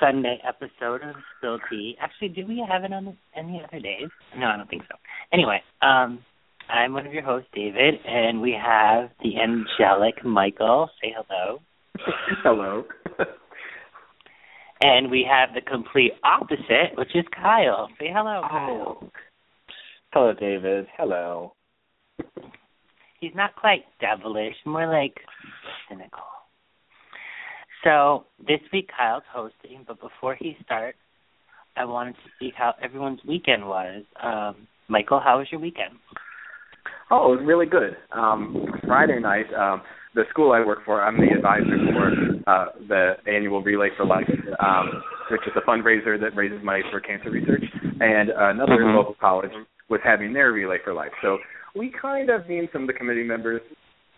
Sunday episode of Spill Tea. Actually, do we have it on any other days? No, I don't think so. Anyway, um, I'm one of your hosts, David, and we have the angelic Michael. Say hello. Hello. and we have the complete opposite, which is Kyle. Say hello, Kyle. Oh. Hello, David. Hello. He's not quite devilish, more like cynical. So this week Kyle's hosting, but before he starts, I wanted to see how everyone's weekend was. Um, Michael, how was your weekend? Oh, it was really good. Um, Friday night, um, the school I work for, I'm the advisor for uh, the annual Relay for Life, um, which is a fundraiser that raises money for cancer research. And another Mhm. local college was having their Relay for Life. So we kind of, me and some of the committee members,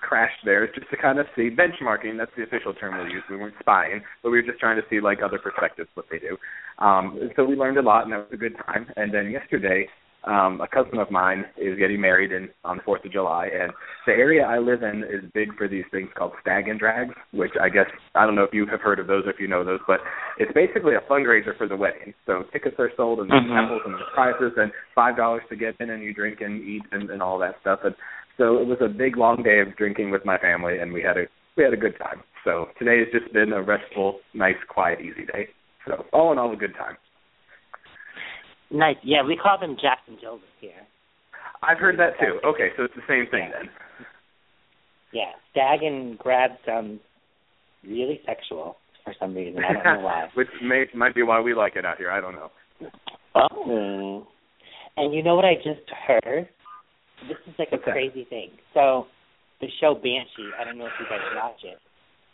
crashed there just to kind of see benchmarking. That's the official term we use. We weren't spying, but we were just trying to see like other perspectives what they do. Um, so we learned a lot, and that was a good time. And then yesterday, um, a cousin of mine is getting married in on the Fourth of July, and the area I live in is big for these things called stag and drags, which I guess I don't know if you have heard of those or if you know those, but it's basically a fundraiser for the wedding. So tickets are sold and there's Mhm. apples and there's prizes and five dollars to get in and you drink and eat and, and all that stuff. And so it was a big long day of drinking with my family and we had a we had a good time. So today has just been a restful, nice, quiet, easy day. So all in all a good time. Nice. Yeah, we call them Jack and Joseph here. I've heard that too. Okay, so it's the same thing then. Yeah, stag and grab sounds really sexual for some reason. I don't know why. Which may might be why we like it out here. I don't know. Oh. And you know what I just heard? This is like What's a crazy thing. So, the show Banshee, I don't know if you guys watch it,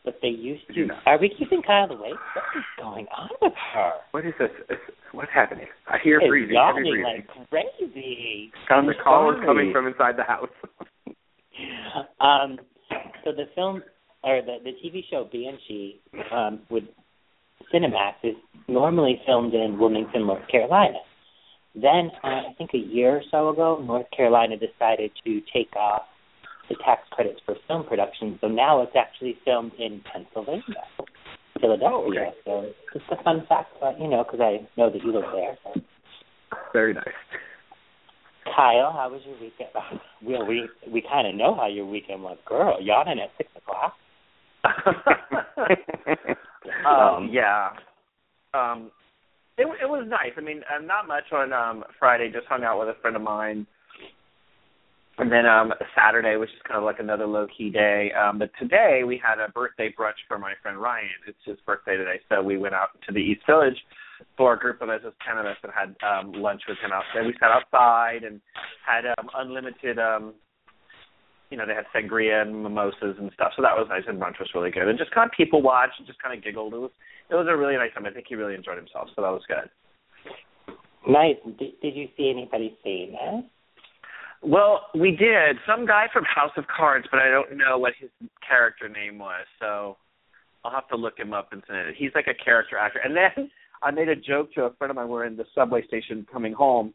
but they used to. Are we keeping Kyle awake? What is going on with her? What is this? What's happening? I hear She's breathing. Yawning breathing. like crazy. the call is coming from inside the house. um, so the film or the the TV show Banshee um, with Cinemax is normally filmed in Wilmington, North Carolina. Then uh, I think a year or so ago, North Carolina decided to take off the tax credits for film production, so now it's actually filmed in Pennsylvania, Philadelphia. Oh, okay. So just a fun fact, about, you know, because I know that you live there. So. Very nice. Kyle, how was your weekend? Well, we we kind of know how your weekend was, girl. Yawning at six o'clock. um, yeah. Um, it it was nice. I mean, uh, not much on um Friday. Just hung out with a friend of mine, and then um Saturday was just kind of like another low key day. Um, but today we had a birthday brunch for my friend Ryan. It's his birthday today, so we went out to the East Village for a group of us, just ten of us, and had um lunch with him outside. We sat outside and had um unlimited um you know, they had sangria and mimosas and stuff. So that was nice and brunch was really good. And just kind of people watched and just kind of giggled. It was it was a really nice time. I think he really enjoyed himself, so that was good. Nice. Did, did you see anybody famous? Well, we did. Some guy from House of Cards, but I don't know what his character name was. So I'll have to look him up and send it. He's like a character actor. And then I made a joke to a friend of mine. We're in the subway station coming home,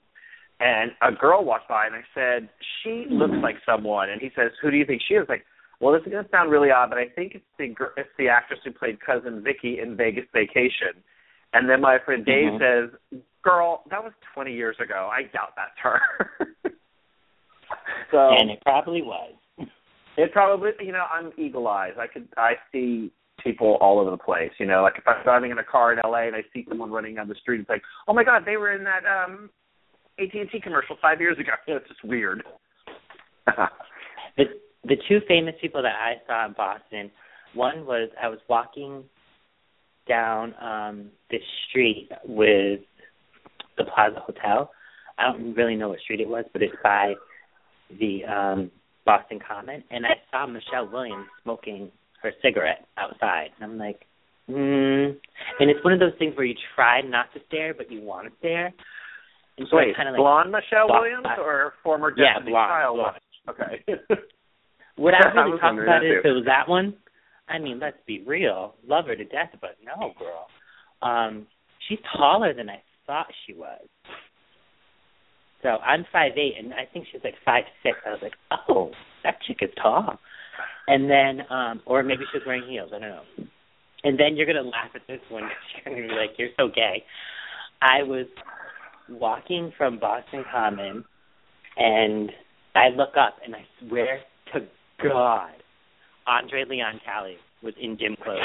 and a girl walked by, and I said, "She looks like someone." And he says, "Who do you think she is?" Like, well, this is gonna sound really odd, but I think it's the it's the actress who played cousin Vicky in Vegas Vacation. And then my friend Dave Mhm. says, "Girl, that was 20 years ago. I doubt that's her." so and it probably was. it probably, you know, I'm eagle eyes. I could, I see people all over the place. You know, like if I'm driving in a car in LA and I see someone running down the street, it's like, oh my god, they were in that um AT&T commercial five years ago. It's just weird. The the two famous people that I saw in Boston, one was I was walking down um this street with the Plaza Hotel. I don't really know what street it was, but it's by the um Boston Common and I saw Michelle Williams smoking her cigarette outside. And I'm like, Mm, and it's one of those things where you try not to stare, but you want to stare. So Wait, kind of like blonde Michelle thought Williams or former Yeah, Destiny blonde, Child? blonde. Okay. What I really talk about is if it was that one. I mean, let's be real, love her to death, but no, girl. Um, she's taller than I thought she was. So I'm five eight, and I think she's like five six. I was like, oh, that chick is tall. And then, um, or maybe she was wearing heels. I don't know. And then you're gonna laugh at this one. 'cause You're gonna be like, you're so gay. I was walking from Boston Common, and I look up, and I swear to God, Andre Leon Talley was in gym clothes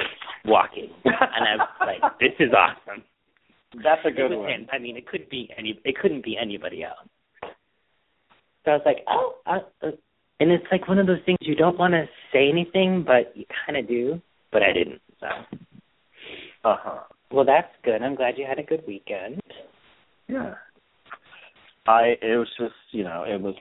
walking, and I was like, "This is awesome." That's a good one. him. I mean, it could be any. It couldn't be anybody else. So I was like, "Oh," uh, uh, and it's like one of those things you don't want to say anything, but you kind of do. But I didn't. So, Uh huh. well, that's good. I'm glad you had a good weekend. Yeah. I it was just you know it was.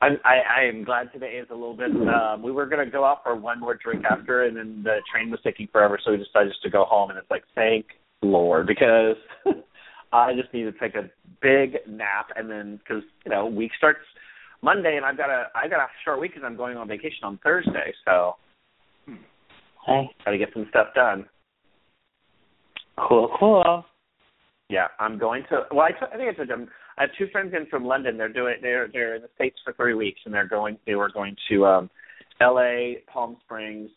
I'm I, I am glad today is a little bit. Um, we were gonna go out for one more drink after, and then the train was taking forever, so we decided just to go home. And it's like, thank Lord, because I just need to take a big nap, and then because you know week starts Monday, and I've got a I got a short week because I'm going on vacation on Thursday, so Hey, got to get some stuff done. cool, cool. Yeah, I'm going to. Well, I, t- I think I told them. I have two friends in from London. They're doing. They're they're in the states for three weeks, and they're going. They were going to um, L.A., Palm Springs,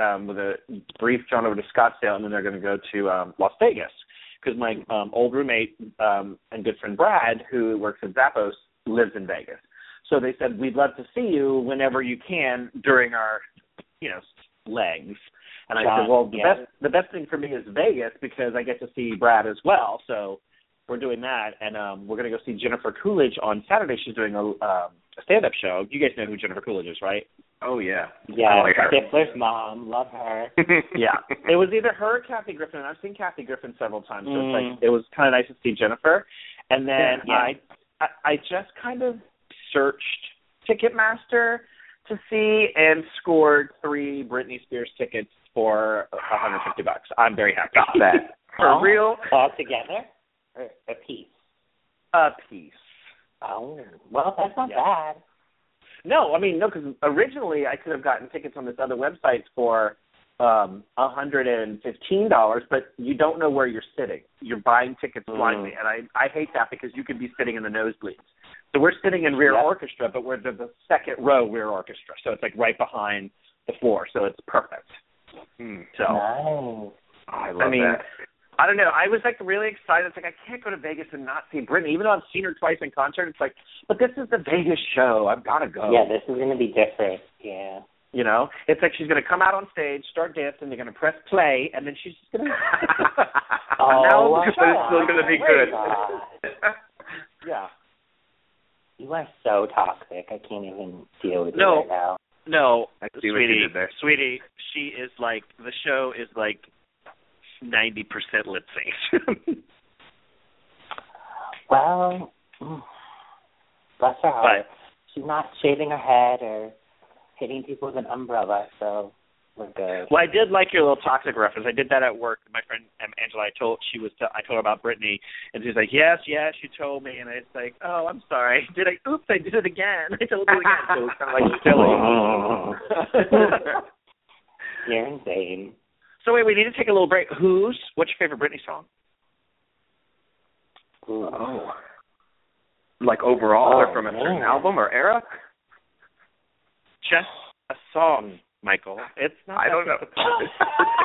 um, with a brief jaunt over to Scottsdale, and then they're going to go to um, Las Vegas because my um, old roommate um, and good friend Brad, who works at Zappos, lives in Vegas. So they said we'd love to see you whenever you can during our, you know, legs. And I John, said, well, the yeah. best the best thing for me is Vegas because I get to see Brad as well. So we're doing that, and um, we're going to go see Jennifer Coolidge on Saturday. She's doing a, um, a stand-up show. You guys know who Jennifer Coolidge is, right? Oh yeah. Yeah, like. Stifler's mom, love her. yeah, it was either her or Kathy Griffin. and I've seen Kathy Griffin several times, so it's Mm. like it was kind of nice to see Jennifer. And then Yeah. I, I I just kind of searched Ticketmaster to see and scored three Britney Spears tickets for 150 bucks. I'm very happy. Got that. for All- real, All together? Or a piece? a piece. Oh, well, that's not Yeah. bad. No, I mean no, because originally I could have gotten tickets on this other website for um hundred and fifteen dollars, but you don't know where you're sitting. You're buying tickets Mm. blindly, and I I hate that because you could be sitting in the nosebleeds. So we're sitting in rear Yep. orchestra, but we're the, the second row rear orchestra, so it's like right behind the floor, so it's perfect. Hmm. So Nice. I love I mean, that. I don't know. I was like really excited. It's like I can't go to Vegas and not see Britney, even though I've seen her twice in concert. It's like, but this is the Vegas show. I've got to go. Yeah, this is going to be different. Yeah. You know, it's like she's going to come out on stage, start dancing, they're going to press play, and then she's just going to. Oh, no, but it's still going to be good. God. yeah. You are so toxic. I can't even deal with No. you right now. No, I see what you sweetie, sweetie, she is like the show is like ninety percent lip sync. Well, bless her heart. She's not shaving her head or hitting people with an umbrella, so we're. Well, I did like your little toxic reference. I did that at work. My friend um, Angela, I told she was. I told her about Britney, and she's like, "Yes, yes, you told me." And it's like, "Oh, I'm sorry. Did I? Oops, I did it again. I told you again." So it's kind of like silly. You're insane. so wait, we need to take a little break. Who's? What's your favorite Britney song? Ooh. Oh. Like overall, or Oh, from a certain man. album or era? Just a song, Michael. It's not. I don't know.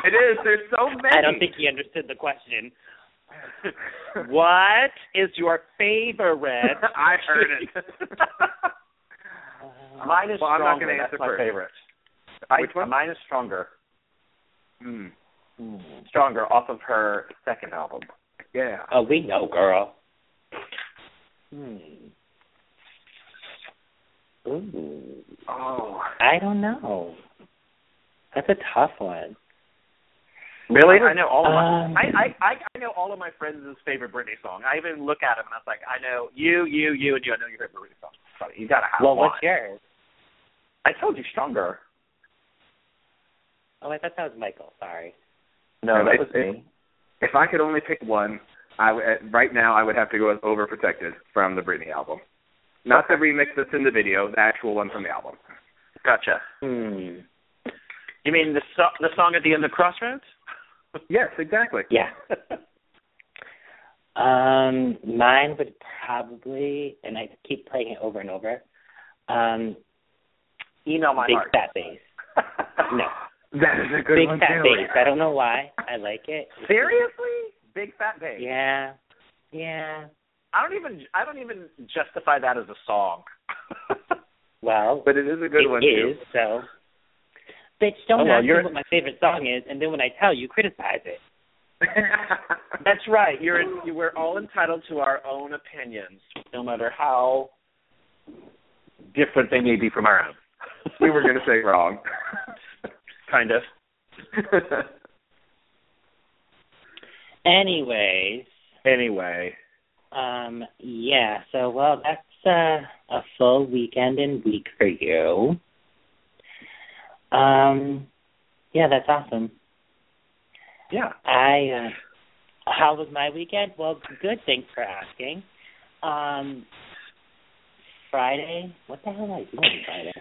it is. There's so many. I don't think he understood the question. what is your favorite? I heard it. Mine is Well, I'm not stronger. gonna That's answer my first. favorite. Which I, one? Mine is stronger. Hmm. Stronger off of her second album. Yeah. Oh, we know, girl. Hmm. Ooh. Oh. I don't know. That's a tough one. Really? I know all of my. Um, I, I I know all of my friends' favorite Britney song. I even look at them and I was like, I know you, you, you, and you. I know your favorite Britney song. So you gotta have Well, one. what's yours? I told you stronger. Oh, I thought that was Michael. Sorry. No, No, that was me. If I could only pick one, I w- right now I would have to go with "Overprotected" from the Britney album, not the remix that's in the video, the actual one from the album. Gotcha. Hmm. You mean the so- the song at the end of Crossroads? Yes, exactly. Yeah. Um, mine would probably, and I keep playing it over and over. Um, Email my big heart. fat bass. No, That is a good big one fat too. bass. I don't know why I like it. Seriously? Big fat bass. Yeah, yeah. I don't even I don't even justify that as a song. Well, But it is a good it one is, too. so. Bitch, don't Oh, well, ask me you're- what my favorite song is, and then when I tell you, criticize it. That's right. You're you, we're all entitled to our own opinions, no matter how different they may be from our own. we were going to say wrong. kind of. Anyways, Anyway, um, yeah. So, well, that's uh, a full weekend and week for you. Um, yeah, that's awesome. yeah. I uh how was my weekend? Well, good, thanks for asking. Um Friday, what the hell did I do on Friday?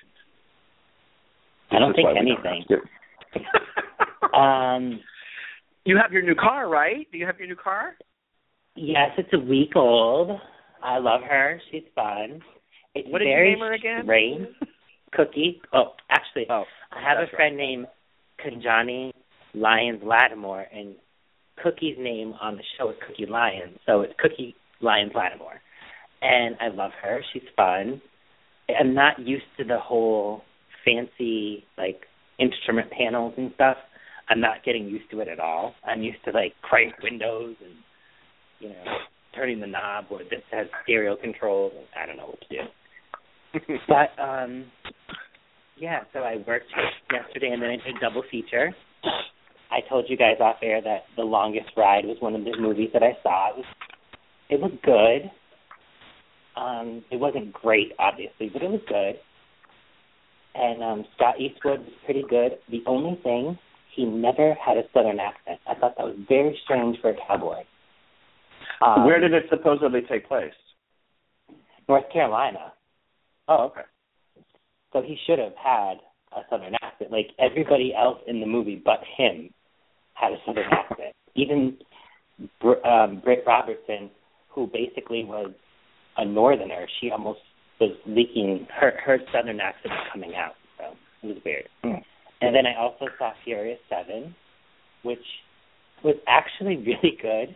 I don't think anything. Um you have your new car, right? Do you have your new car? yes, it's a week old. I love her. She's fun. It's What did you name her again? strange. Cookie. Oh, actually, Oh, I have that's a friend named Kanjani Lyons Lattimore, and Cookie's name on the show is Cookie Lyons, so it's Cookie Lyons Lattimore. And I love her. She's fun. I'm not used to the whole fancy like instrument panels and stuff. I'm not getting used to it at all. I'm used to like crank windows and you know turning the knob or this has stereo controls. And I don't know what to do. But um yeah, so I worked yesterday and then I did a double feature. I told you guys off air that The Longest Ride was one of the movies that I saw. It was it was good. Um, it wasn't great obviously, but it was good. And um Scott Eastwood was pretty good. The only thing he never had a southern accent. I thought that was very strange for a cowboy. Um, Where did it supposedly take place? North Carolina. Oh, okay. So he should have had a southern accent. Like everybody else in the movie but him had a southern accent. Even Br- um, Britt Robertson, who basically was a northerner, she almost was leaking her her southern accent was coming out. So it was weird. Hmm. And then I also saw Furious Seven, which was actually really good.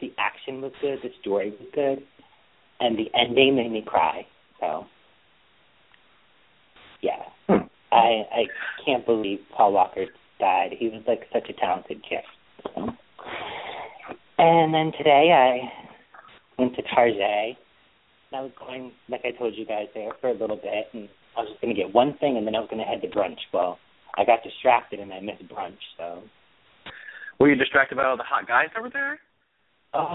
The action was good, the story was good, and the ending made me cry. So yeah. Hmm. I I can't believe Paul Walker died. He was like such a talented kid. So. And then today I went to Target. I was going, like I told you guys, there for a little bit, and I was just going to get one thing, and then I was going to head to brunch. Well, I got distracted and I missed brunch. So, Were you distracted by all the hot guys over there? oh,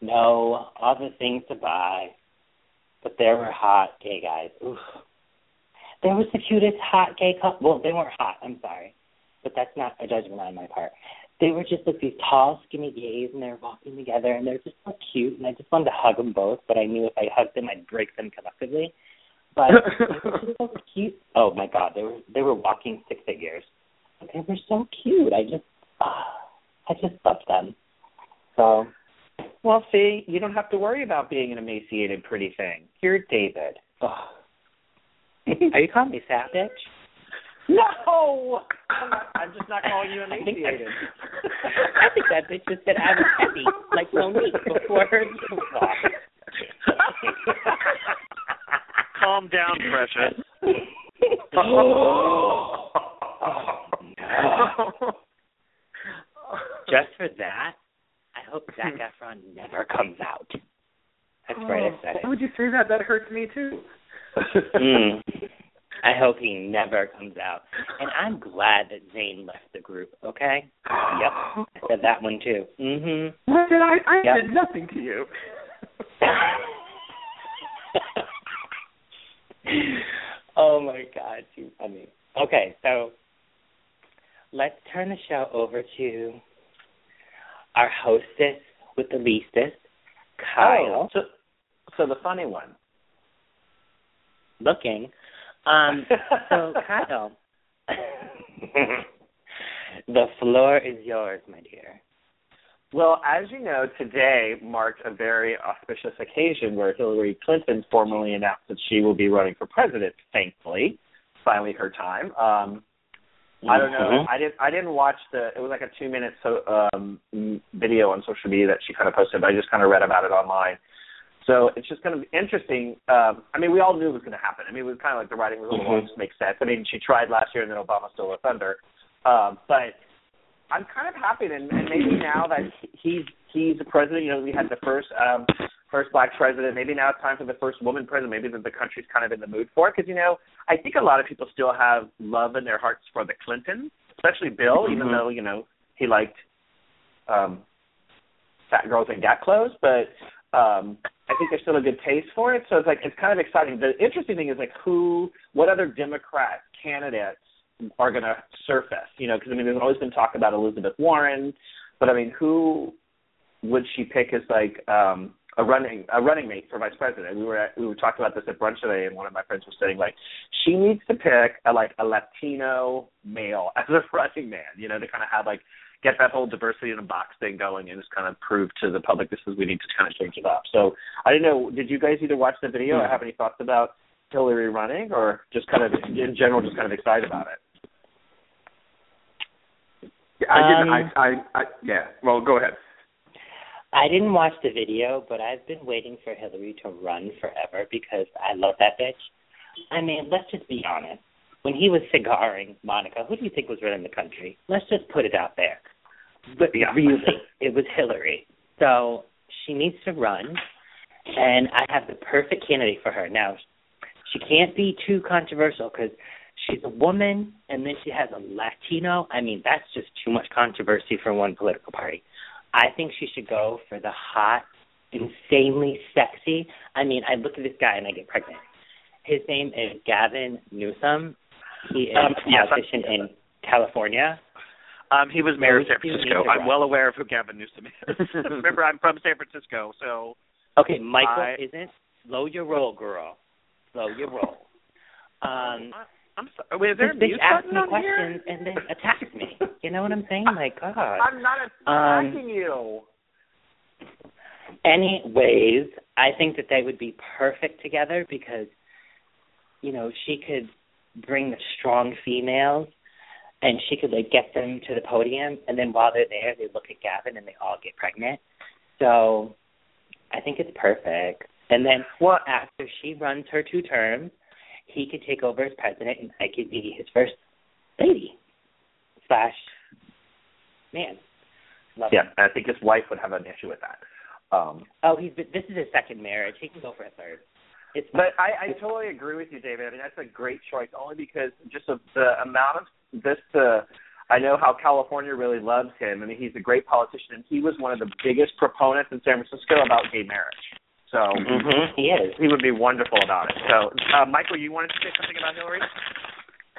no, all the things to buy, but there were hot gay guys. Oof. There was the cutest hot gay couple. Well, they weren't hot. I'm sorry, but that's not a judgment on my part. They were just like these tall, skinny gays, and they were walking together, and they're just so cute. And I just wanted to hug them both, but I knew if I hugged them, I'd break them collectively. But they were just so cute. Oh my God, they were they were walking six figures. But they were so cute. I just, uh, I just loved them. So Well, see, you don't have to worry about being an emaciated, pretty thing. You're David. Oh. Are you calling me fat bitch? No, I'm, not, I'm just not calling you emaciated. I think that bitch just said I was heavy, like Monique before her. Calm down, precious. Just for that, I hope Zac hmm. Efron never comes out. That's right, I oh. said Why would you say that? That hurts me too. It. Mm. I hope he never comes out. And I'm glad that Zayn left the group, okay? Yep. I said that one too. Mhm. What did I? I Yep. did nothing to you. oh my god, too funny. Okay, so let's turn the show over to our hostess with the leastest, Kyle. Oh, so, so the funny one. Looking. Um, so, Kyle, the floor is yours, my dear. Well, as you know, today marked a very auspicious occasion where Hillary Clinton formally announced that she will be running for president. Thankfully, finally her time. Um, I don't know. Mhm. I didn't. I didn't watch the. It was like a two minute so, um, video on social media that she kind of posted. But I just kind of read about it online. So it's just going to be interesting. Um, I mean, we all knew it was going to happen. I mean, it was kind of like the writing was a little Mhm. mm-hmm. makes sense. I mean, she tried last year, and then Obama stole her thunder. Um, but I'm kind of happy, and, and maybe now that he's he's the president, you know, we had the first um, first black president. Maybe now it's time for the first woman president. Maybe that the country's kind of in the mood for it, because you know, I think a lot of people still have love in their hearts for the Clintons, especially Bill, even Mhm. though you know he liked um, fat girls in gap clothes, but um, I think there's still a good taste for it. So it's like it's kind of exciting. The interesting thing is like who, what other Democrat candidates are going to surface? You know, because I mean, there's always been talk about Elizabeth Warren, but I mean, who would she pick as like um, a running a running mate for vice president? We were at, we were talking about this at brunch today, and one of my friends was saying like she needs to pick a like a Latino male as a running man. You know, to kind of have like get that whole diversity in a box thing going and just kind of prove to the public this is we need to kind of change it up. So I don't know, did you guys either watch the video or have any thoughts about Hillary running or just kind of in general just kind of excited about it? Yeah, I didn't. Um, I, I, I, yeah. Well, go ahead. I didn't watch the video, but I've been waiting for Hillary to run forever because I love that bitch. I mean, let's just be honest. When he was cigaring Monica, who do you think was running the country? Let's just put it out there. But Yeah. really, it was Hillary. So she needs to run, and I have the perfect candidate for her. Now, she can't be too controversial because she's a woman, and then she has a Latino. I mean, that's just too much controversy for one political party. I think she should go for the hot, insanely sexy. I mean, I look at this guy and I get pregnant. His name is Gavin Newsom. He is Um, yes, in California. Um, he was mayor of San Francisco. I'm well aware of who Gavin Newsom is. Remember, I'm from San Francisco, so Okay, Michael I- isn't. Slow your roll, girl. Slow your roll. Um, I'm sorry. Wait, is there a mute button me on questions and then attacks me. You know what I'm saying? Like, God. I'm not Um, attacking you. Anyways, I think that they would be perfect together because, you know, she could bring the strong females and she could like get them to the podium and then while they're there they look at Gavin and they all get pregnant. So I think it's perfect. And then What? after she runs her two terms, he could take over as president and I could be his first lady. Slash man. Love Yeah. I think his wife would have an issue with that. Um, Oh, he's been, this is his second marriage. He can go for a third. It's but I, I totally agree with you, David. I mean, that's a great choice, only because just of the amount of this. Uh, I know how California really loves him. I mean, he's a great politician, and he was one of the biggest proponents in San Francisco about gay marriage. So mm-hmm. he is. he would be wonderful about it. So, uh, Michael, you wanted to say something about Hillary,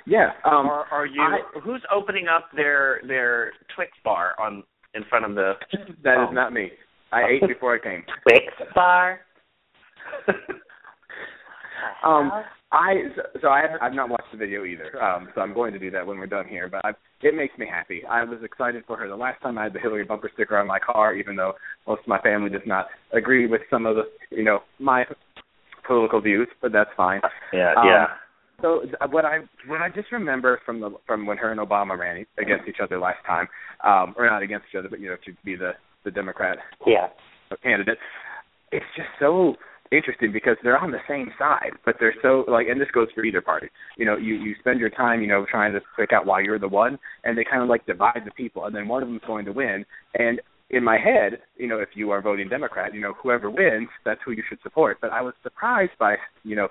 Yeah. Um, or are you? I- who's opening up their their Twix bar on in front of the? that is Oh. not me. I ate before I came. Twix bar. Um, I so I have, I've not watched the video either. Um, so I'm going to do that when we're done here. But I've, it makes me happy. I was excited for her the last time I had the Hillary bumper sticker on my car, even though most of my family does not agree with some of the you know my political views, but that's fine. yeah, Um, yeah. So what I what I just remember from the from when her and Obama ran against each other last time, um, or not against each other, but you know to be the the Democrat Yeah. candidate. It's just so interesting because they're on the same side, but they're so like, and this goes for either party. You know, you you spend your time, you know, trying to pick out why you're the one, and they kind of like divide the people, and then one of them's going to win. And in my head, you know, if you are voting Democrat, you know, whoever wins, that's who you should support. But I was surprised by, you know,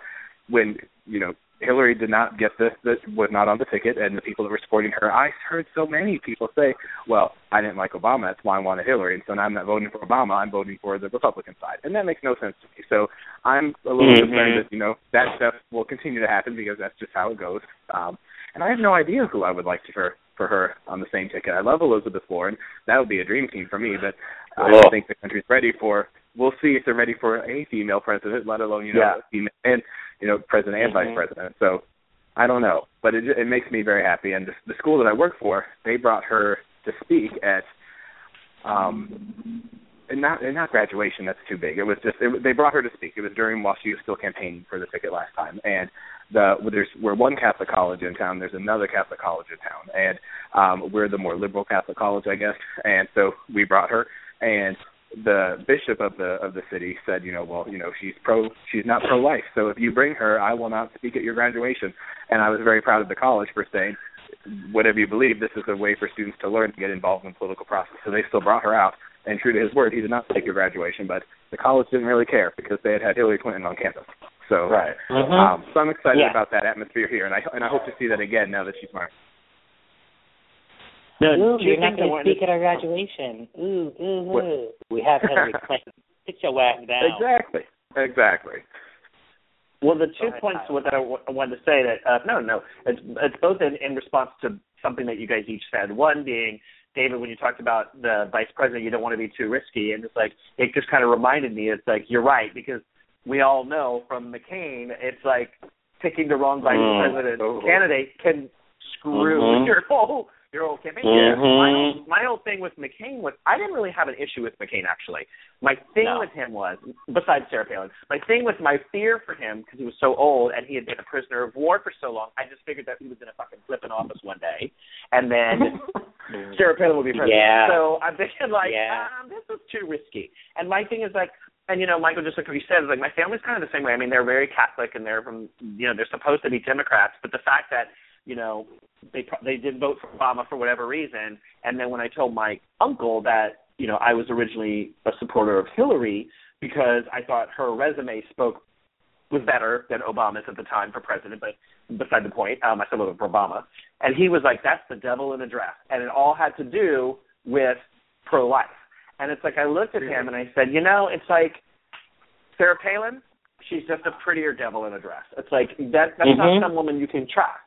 when you know Hillary did not get this, the was not on the ticket, and the people that were supporting her. I heard so many people say, "Well, I didn't like Obama, that's why I wanted Hillary, and so now I'm not voting for Obama. I'm voting for the Republican side," and that makes no sense to me. So I'm a little Mhm. concerned that you know that stuff will continue to happen because that's just how it goes. Um, and I have no idea who I would like to for for her on the same ticket. I love Elizabeth Warren. That would be a dream team for me, but I don't think the country's ready for. We'll see if they're ready for a female president, let alone you know Yeah. a female and you know president and vice Mhm. president. So I don't know, but it it makes me very happy. And the, the school that I work for, they brought her to speak at um and not and not graduation that's too big it was just it, they brought her to speak it was during while she was still campaigning for the ticket last time and the there's we're one catholic college in town there's another catholic college in town and um we're the more liberal catholic college i guess and so we brought her and the bishop of the of the city said you know well you know she's pro she's not pro life so if you bring her i will not speak at your graduation and i was very proud of the college for saying whatever you believe, this is a way for students to learn to get involved in the political process. So they still brought her out, and true to his word, he did not take her graduation, but the college didn't really care because they had had Hillary Clinton on campus. So, Right. Mhm. um, so I'm excited Yeah. about that atmosphere here, and I and I hope to see that again now that she's married. No, Ooh, you're not going to speak at our graduation. Ooh, ooh, What- ooh. We have Hillary Clinton. Sit your ass down. Exactly. Exactly. Well, the two ahead, points Tyler. that I, w- I wanted to say that uh, no, no, it's it's both in, in response to something that you guys each said. One being David, when you talked about the vice president, you don't want to be too risky, and it's like it just kind of reminded me. It's like you're right because we all know from McCain, it's like picking the wrong vice Mm. president Oh. candidate can screw Mhm. your whole campaign. Mhm. My my whole thing with McCain was I didn't really have an issue with McCain actually. My thing No. with him was, besides Sarah Palin, my thing was my fear for him because he was so old and he had been a prisoner of war for so long. I just figured that he was going to fucking flip in office one day, and then Sarah Palin would be president. Yeah. So I'm thinking like, Yeah. um, this is too risky. And my thing is like, and you know, Michael, just like what you said, is like my family's kind of the same way. I mean, they're very Catholic and they're from, you know, they're supposed to be Democrats, but the fact that you know they pro- they did vote for Obama for whatever reason, and then when I told my uncle that you know I was originally a supporter of Hillary because I thought her resume spoke was better than Obama's at the time for president, but beside the point, um, I still voted for Obama. And he was like, "That's the devil in a dress," and it all had to do with pro-life. And it's like I looked at him and I said, "You know, it's like Sarah Palin. She's just a prettier devil in a dress. It's like that. That's Mhm. not some woman you can trust.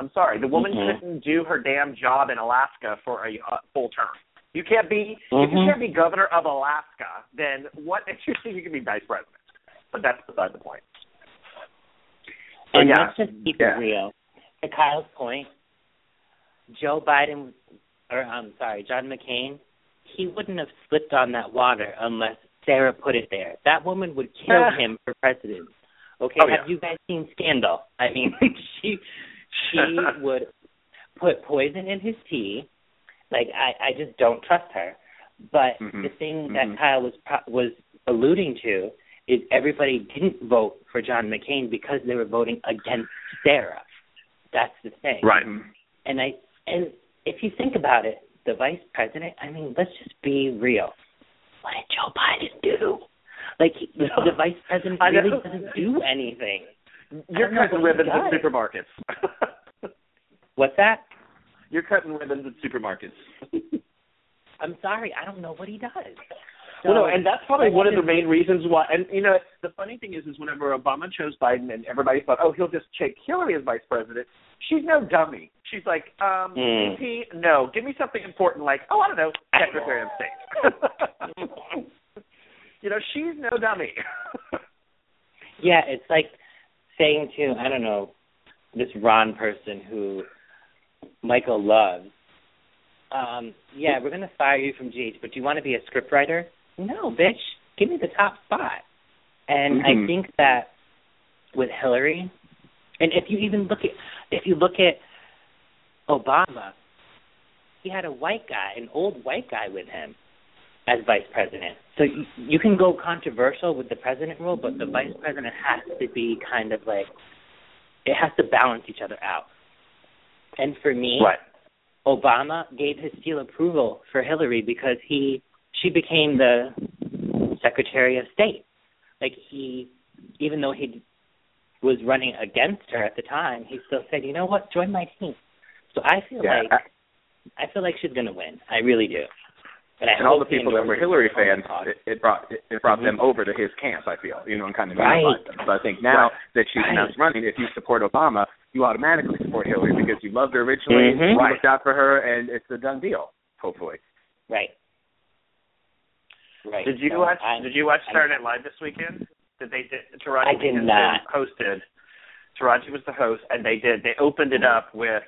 I'm sorry, the woman Mhm. couldn't do her damn job in Alaska for a uh, full term. You can't be if you Mhm. can't be governor of Alaska, then what makes you think you can be vice president? But that's beside the point. And yeah. let's just keep Yeah. it real. To Kyle's point, Joe Biden, or I'm sorry, John McCain, he wouldn't have slipped on that water unless Sarah put it there. That woman would kill him for president. Okay, Oh, have yeah. you guys seen Scandal? I mean, she she would put poison in his tea. Like I I just don't trust her. But Mhm. the thing that Kyle was was alluding to is everybody didn't vote for John McCain because they were voting against Sarah. That's the thing. Right. And I and if you think about it, the vice president, I mean, let's just be real. What did Joe Biden do? Like he, the, the vice president really doesn't do anything. You're don't know cutting what ribbons at supermarkets. What's that? You're cutting ribbons at supermarkets. I'm sorry, I don't know what he does. well, no, and that's probably one of the main reasons why. And you know, the funny thing is, is whenever Obama chose Biden, and everybody thought, oh, he'll just take Hillary as vice president. She's no dummy. She's like, um, Mm. VP, no, give me something important, like, oh, I don't know, Secretary of State. you know, she's no dummy. Yeah, it's like saying to I don't know this Ron person who Michael loves. Um, yeah, we're gonna fire you from GH, but do you want to be a scriptwriter? No, bitch. Give me the top spot. And I Mhm. think that with Hillary, and if you even look at if you look at Obama, he had a white guy, an old white guy with him as vice president. So you, you can go controversial with the president role, but the vice president has to be kind of like it has to balance each other out. And for me, right. Obama gave his seal approval for Hillary because he she became the Secretary of State. Like he, even though he was running against her at the time, he still said, "You know what? Join my team." So I feel Yeah, like I feel like she's gonna win. I really do. And all the people that were Hillary fans, it, it brought it, it brought mm-hmm. them over to his camp. I feel, you know, and kind of right. them. So I think now right. that she's right. announced running, if you support Obama, you automatically support Hillary because you loved her originally, mm-hmm. you looked out for her, and it's a done deal. Hopefully. Right. Right. Did you so watch? I'm, did you watch I'm, Saturday Night Live this weekend? Did they? Did, Taraji I did not. hosted. Taraji was the host, and they did. They opened it up with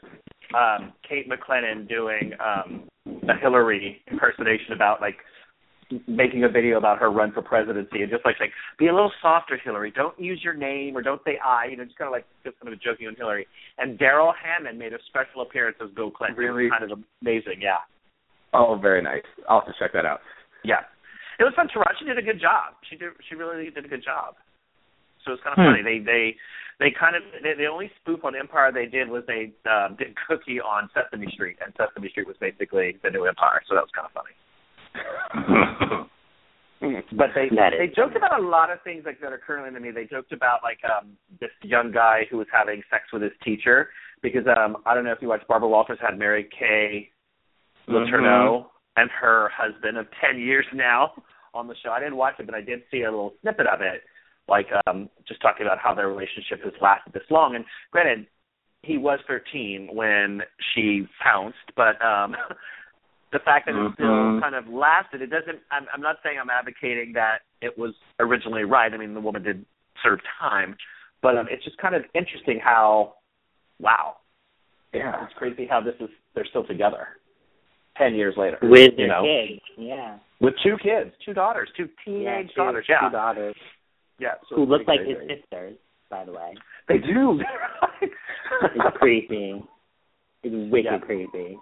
um Kate McKinnon doing um a Hillary impersonation about like making a video about her run for presidency and just like like be a little softer, Hillary. Don't use your name or don't say I. You know, just kind of like just kind of joking on Hillary. And Darrell Hammond made a special appearance as Bill Clinton. Really? kind of amazing. Yeah. Oh, very nice. I'll have to check that out. Yeah. It was fun. Taraji did a good job. She did. She really did a good job. So it's kind of Hmm. funny. They they they kind of they, the only spoof on Empire they did was they um, did Cookie on Sesame Street, and Sesame Street was basically the new Empire. So that was kind of funny. but they That they is joked about a lot of things like that are currently in the media. They joked about like um this young guy who was having sex with his teacher because um I don't know if you watched Barbara Walters had Mary Kay Letourneau and her husband of ten years now on the show. I didn't watch it, but I did see a little snippet of it, like um just talking about how their relationship has lasted this long. And granted, he was thirteen when she pounced, but um the fact that it still kind of lasted, it doesn't. I'm, I'm not saying I'm advocating that it was originally right. I mean, the woman did serve time, but um, it's just kind of interesting how, wow, Yeah. it's crazy how this is. They're still together, ten years later, with you know, kids. Yeah. with two kids, two daughters, two Yeah, teenage two, daughters. Yeah, two daughters yeah. So who it's look like his crazy. sisters, by the way. They do. It's creepy. It's wicked Yeah. creepy.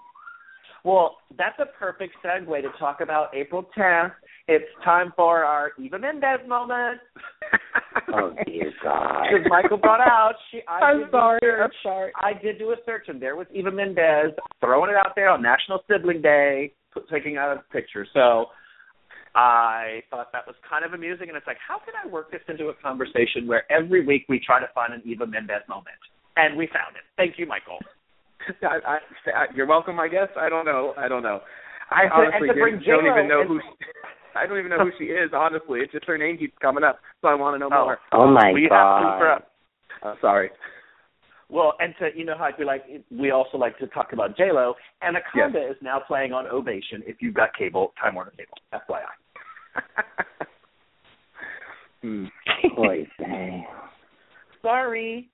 Well, that's a perfect segue to talk about April 10th. It's time for our Eva Mendes moment. Oh dear God. Because Michael brought out, she, I I'm sorry. search. I'm sorry. I did do a search, and there was Eva Mendes throwing it out there on National Sibling Day, put, taking out a picture. So I thought that was kind of amusing, and it's like, how can I work this into a conversation where every week we try to find an Eva Mendes moment? And we found it. Thank you, Michael. I, I, I, you're welcome, I guess. I don't know. I don't know. I And honestly and to bring didn't- don't even know who. She, I don't even know who she is. Honestly, it's just her name keeps coming up, so I want to know Oh. more. Oh my we have to God. for up. Uh, sorry. Well, and to you know how we like we also like to talk about J Lo. Anaconda is now playing on Ovation. If you've got cable, Time Warner Cable, FYI. hmm. Boy, dang. Sorry.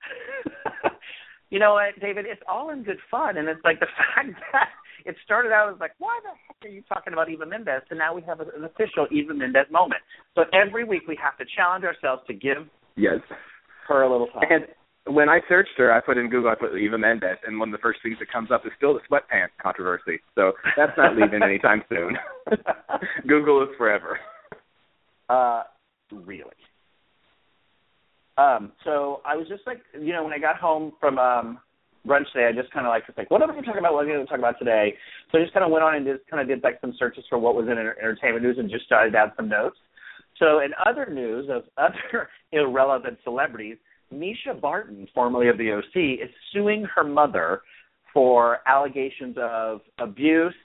you know what, David? It's all in good fun, and it's like the fact that it started out as like, why the heck are you talking about Eva Mendes? And now we have an official Eva Mendes moment. So every week we have to challenge ourselves to give Yes. her a little time. And when I searched her, I put in Google, I put Eva Mendes, and one of the first things that comes up is still the sweatpants controversy. So that's not leaving anytime soon. Google is forever. Uh, really. Um, so I was just like, you know, when I got home from um brunch today, I just kind of like was like, what am I going to talk about? What am I going to talk about today? So I just kind of went on and just kind of did like some searches for what was in entertainment news and just started down some notes. So in other news of other irrelevant celebrities, Mischa Barton, formerly of the OC, is suing her mother for allegations of abuse,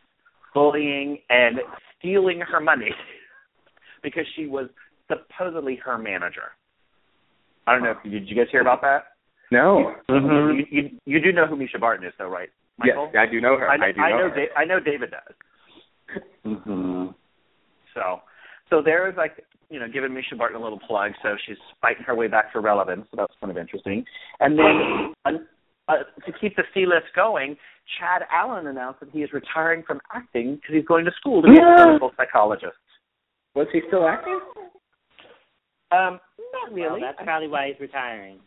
bullying, and stealing her money because she was supposedly her manager. I don't know. If, did you guys hear about that? No. You, you you do know who Mischa Barton is, though, right, Michael? Yes, I do know her. I know, I do I know, know. Da- I know David does. hmm So, so there is like you know giving Mischa Barton a little plug. So she's fighting her way back for relevance. So that's kind of interesting. And then uh, uh, to keep the C list going, Chad Allen announced that he is retiring from acting because he's going to school to be a clinical psychologist. Was he still acting? Um, not really. Well, that's probably why he's retiring.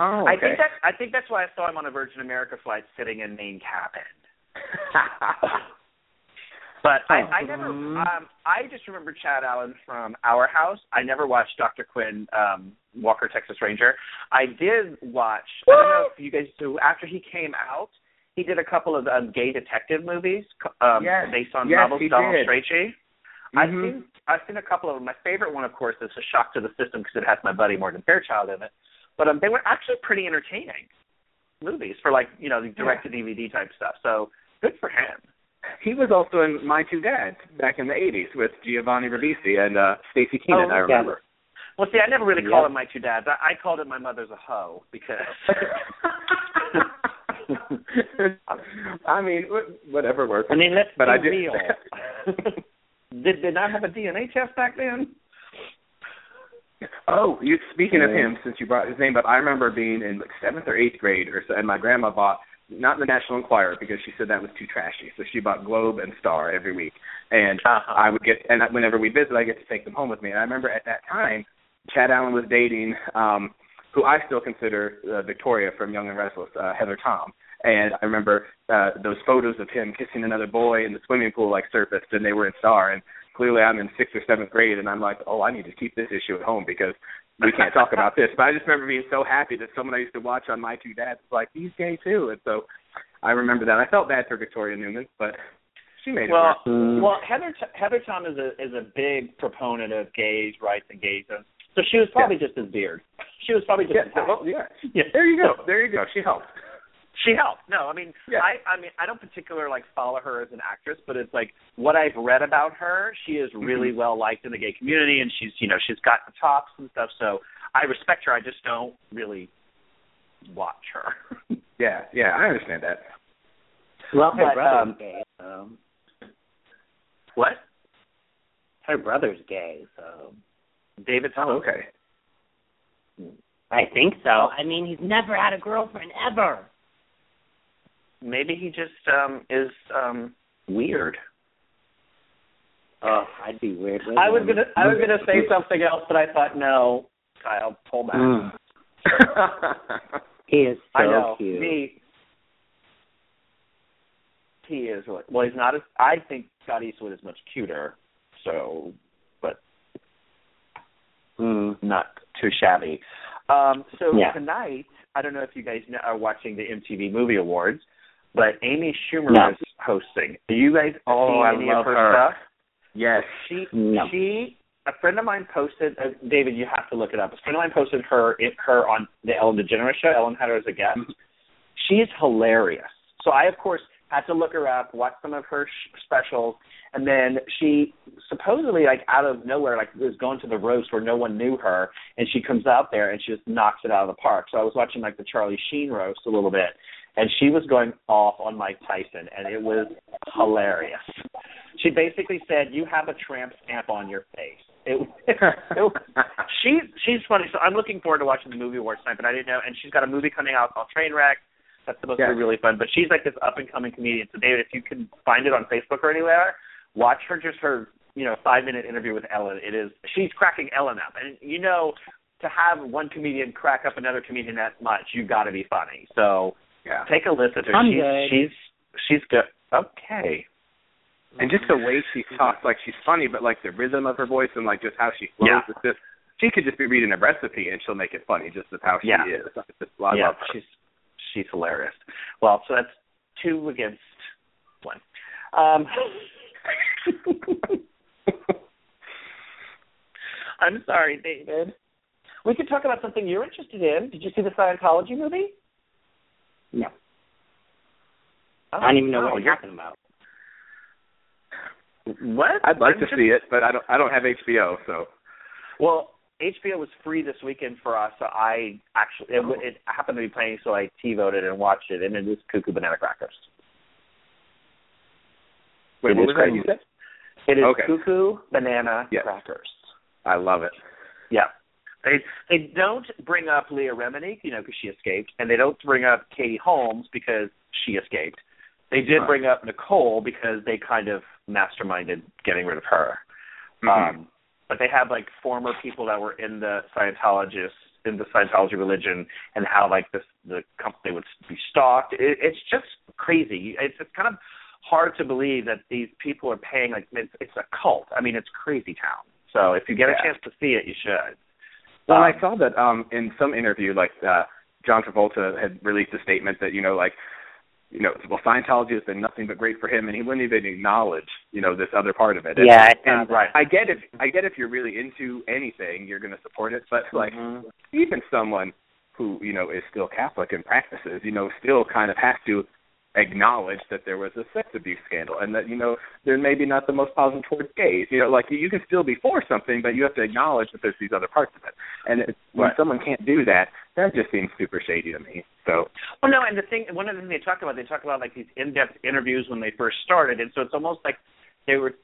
Oh, I think that I think that's why I saw him on a Virgin America flight sitting in main cabin. But I, I never. Um, I just remember Chad Allen from Our House. I never watched Dr. Quinn um, Walker Texas Ranger. I did watch. I don't know if you guys do. After he came out, he did a couple of um, gay detective movies um, Yes. based on Yes, novels Donald did. Strachey. I've Mhm. seen I've seen a couple of them. My favorite one, of course, is A Shock to the System because it has my buddy Morgan Fairchild in it. But um, they were actually pretty entertaining movies for like you know the direct to DVD type stuff. So good for him. He was also in My Two Dads back in the '80s with Giovanni Ribisi and uh Staci Keanan. Oh, I remember. Well, see, I never really called Yep. it my two dads. I, I called it my mother's a hoe because. I mean, whatever works. I mean, let's But be I did- real. did they not have a DNA test back then? Oh, you speaking of him, since you brought his name up, I remember being in like seventh or eighth grade, or so, and my grandma bought not the National Enquirer because she said that was too trashy, so she bought Globe and Star every week, and Uh-huh. I would get, and whenever we visit, I get to take them home with me. And I remember at that time, Chad Allen was dating, um, who I still consider uh, Victoria from Young and Restless, uh, Heather Tom. And I remember uh, those photos of him kissing another boy in the swimming pool like surfaced, and they were in Star. And clearly, I'm in sixth or seventh grade, and I'm like, oh, I need to keep this issue at home because we can't talk about this. But I just remember being so happy that someone I used to watch on My Two Dads was like, he's gay too. And so I remember that. I felt bad for Victoria Newman, but she made it Well, work. Mm. well, Heather Heather Tom is a is a big proponent of gays' rights and gays, so she was probably just as weird. She was probably just Yeah, as well, yeah. Yeah. There you go. There you go. She helped. She helped. No, I mean, Yeah. I I mean, I don't particularly like follow her as an actress, but it's like what I've read about her. She is really Mm-hmm. well liked in the gay community, and she's you know she's got the talks and stuff. So I respect her. I just don't really watch her. Yeah, yeah, I understand that. Well, her But, brother's um, gay, so what? her brother's gay, so David Tom. Oh, okay. I think so. I mean, he's never had a girlfriend ever. Maybe he just um is um weird. Oh, I'd be weird. With I was gonna I was gonna say something else, but I thought no, Kyle, pull back. Mm. He is so I know. cute. Me. He is really well. He's not as. I think Scott Eastwood is much cuter. So, but Mm. not too shabby. Um, so Yeah. tonight, I don't know if you guys know, are watching the MTV Movie Awards, but Amy Schumer No. is hosting. Do you guys Oh, see I any love of her, her. stuff? yes. She No. she a friend of mine posted. Uh, David, you have to look it up. A friend of mine posted her it, her on the Ellen DeGeneres show. Ellen had her as a guest. She's hilarious. So I of course had to look her up, watch some of her sh- specials, and then she supposedly like out of nowhere like was going to the roast where no one knew her, and she comes out there and she just knocks it out of the park. So I was watching like the Charlie Sheen roast a little bit, and she was going off on Mike Tyson, and it was hilarious. She basically said, "You have a tramp stamp on your face." It, it, it she's she's funny. So I'm looking forward to watching the movie awards tonight, but I didn't know. And she's got a movie coming out called Trainwreck. That's supposed to be really fun. But she's like this up and coming comedian. So David, if you can find it on Facebook or anywhere, watch her just her you know five minute interview with Ellen. It is she's cracking Ellen up, and you know to have one comedian crack up another comedian that much, you've got to be funny. So yeah. take a listen to her. I'm she's good. she's she's good. Okay. And just the way she talks, like she's funny, but like the rhythm of her voice and like just how she flows, Yeah. it's just she could just be reading a recipe and she'll make it funny just with how she Yeah. is. It's just, I yeah, love her. she's she's hilarious. Well, so that's two against one. Um, I'm sorry, David. We could talk about something you're interested in. Did you see the Scientology movie? No. Oh, I don't even know oh, what you're you're- talking about. What? I'd like I'm to just- see it, but I don't. I don't have HBO, so Well, HBO was free this weekend for us, so I actually it, it happened to be playing, so I TiVoed and watched it, and it was Cuckoo Banana Crackers. wait, It what is was that great. you said? It is Okay. Cuckoo Banana Yes. Crackers. I love it. Yeah. They they don't bring up Leah Remini, you know, because she escaped, and they don't bring up Katie Holmes because she escaped. They did Right. bring up Nicole because they kind of masterminded getting rid of her. Mhm. Um, but they had like former people that were in the Scientologists in the Scientology religion, and how like this the company would be stalked. It, it's just crazy. It's, it's kind of hard to believe that these people are paying like it's, it's a cult. I mean, it's crazy town. So if you get a chance to see it, you should. Well, Um, I saw that um in some interview, like uh John Travolta had released a statement that you know, like, you know, well, Scientology has been nothing but great for him, and he wouldn't even acknowledge, you know, this other part of it. And, Yeah, I saw and right. I get if I get if you're really into anything, you're going to support it, but like Mhm. even someone who you know is still Catholic and practices, you know, still kind of has to acknowledge that there was a sex abuse scandal and that you know they're maybe not the most positive towards gays. You know, like you can still be for something, but you have to acknowledge that there's these other parts of it. And it's, when someone can't do that, that just seems super shady to me. So Well, no, and the thing, one of the things they talk about, they talk about like these in-depth interviews when they first started, and so it's almost like they were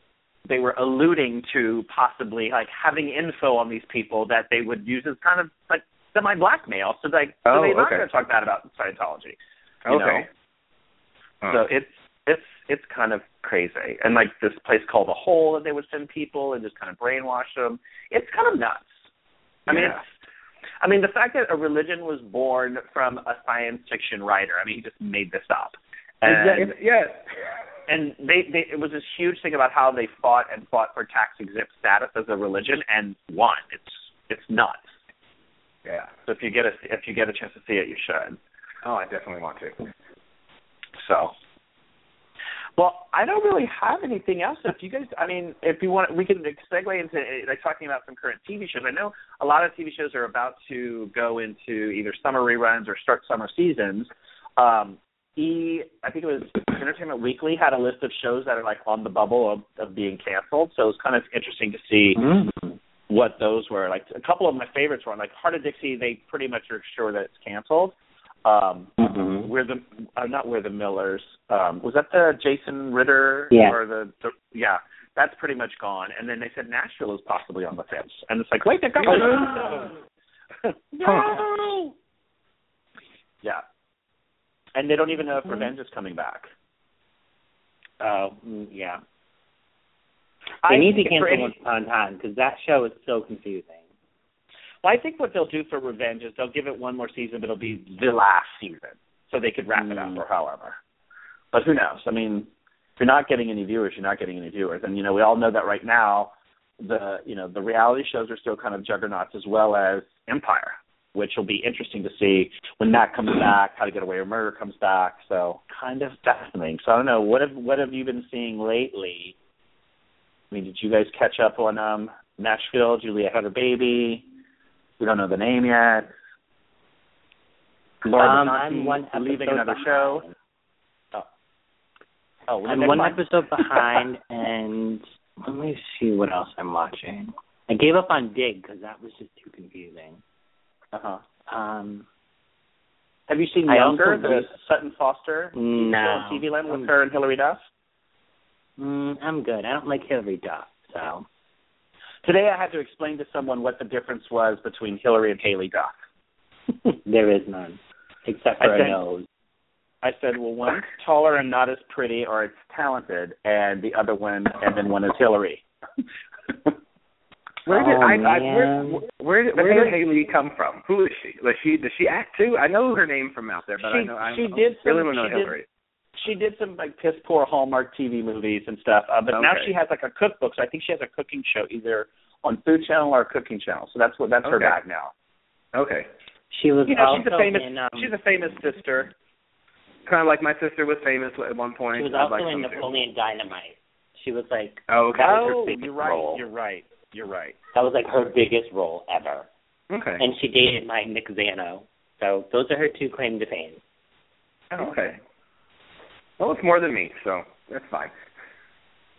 they were alluding to possibly like having info on these people that they would use as kind of like semi blackmail. So like, so Oh, they're not going to talk bad about Scientology. You okay. know? Huh. So it's it's it's kind of crazy, and like this place called the Hole that they would send people and just kind of brainwash them. It's kind of nuts. I mean, it's, I mean, the fact that a religion was born from a science fiction writer. I mean, he just made this up. And, yes. and they, they it was this huge thing about how they fought and fought for tax exempt status as a religion and won. It's it's nuts. Yeah. So if you get a if you get a chance to see it, you should. Oh, I definitely want to. So, well, I don't really have anything else. If you guys, I mean, if you want, we can segue into like talking about some current TV shows. I know a lot of TV shows are about to go into either summer reruns or start summer seasons. Um, E, I think it was Entertainment Weekly had a list of shows that are like on the bubble of, of being canceled. So it was kind of interesting to see Mm. what those were. Like a couple of my favorites were like Hart of Dixie. They pretty much are sure that it's canceled. Um, Mm-hmm. we're the uh, not we're the Millers. Um, was that the Jason Ritter Yeah. or the, the yeah? That's pretty much gone. And then they said Nashville is possibly on the fence, and it's like wait, they got no. Yeah, and they don't even know if Revenge is coming back. Oh, mm, yeah. I They need to cancel any- Once Upon a Time because that show is so confusing. Well, I think what they'll do for Revenge is they'll give it one more season, but it'll be the last season, so they could wrap it up Mm. or however. But who knows? I mean, if you're not getting any viewers, you're not getting any viewers, and you know we all know that right now. The you know the reality shows are still kind of juggernauts as well as Empire, which will be interesting to see when that comes back. How to Get Away with Murder comes back, so kind of fascinating. So I don't know what have what have you been seeing lately? I mean, did you guys catch up on um Nashville? Juliet had her baby. We don't know the name yet. Laura um, I'm one leaving another show. behind. Oh, well, I'm one mind. episode behind, and let me see what else I'm watching. I gave up on Dig because that was just too confusing. Uh-huh. Um, Have you seen I Younger, the Sutton Foster no, show on TV Land with I'm, her and Hilary Duff? mm, I'm good. I don't like Hilary Duff, so Today I had to explain to someone what the difference was between Hilary and Haylie Duff. there is none except I for a think- nose. I said, well, one's taller and not as pretty, or it's talented, and the other one, and then one is Hilary. Where did Oh, I, I where, man. where did where did Haylie- Haylie come from? Who is she? Does she does she act too? I know her name from out there, but I She- know I she I did some- really want to know she did- Hilary. She did some like piss poor Hallmark TV movies and stuff, uh, but now she has like a cookbook. So I think she has a cooking show either on Food Channel or a cooking channel. So that's what that's her Okay. bag now. Okay, She was You know, also she's a famous in. Um, she's a famous sister. kind of like my sister was famous at one point. she was I'd also like in some too. Napoleon Dynamite. She was like Oh, okay. That was her oh, you're right. role. You're right. You're right. that was like her biggest role ever, Okay. and she dated my Nick Zano. So those are her two claim to fame. Oh, okay. Well, it's more than me, so that's fine.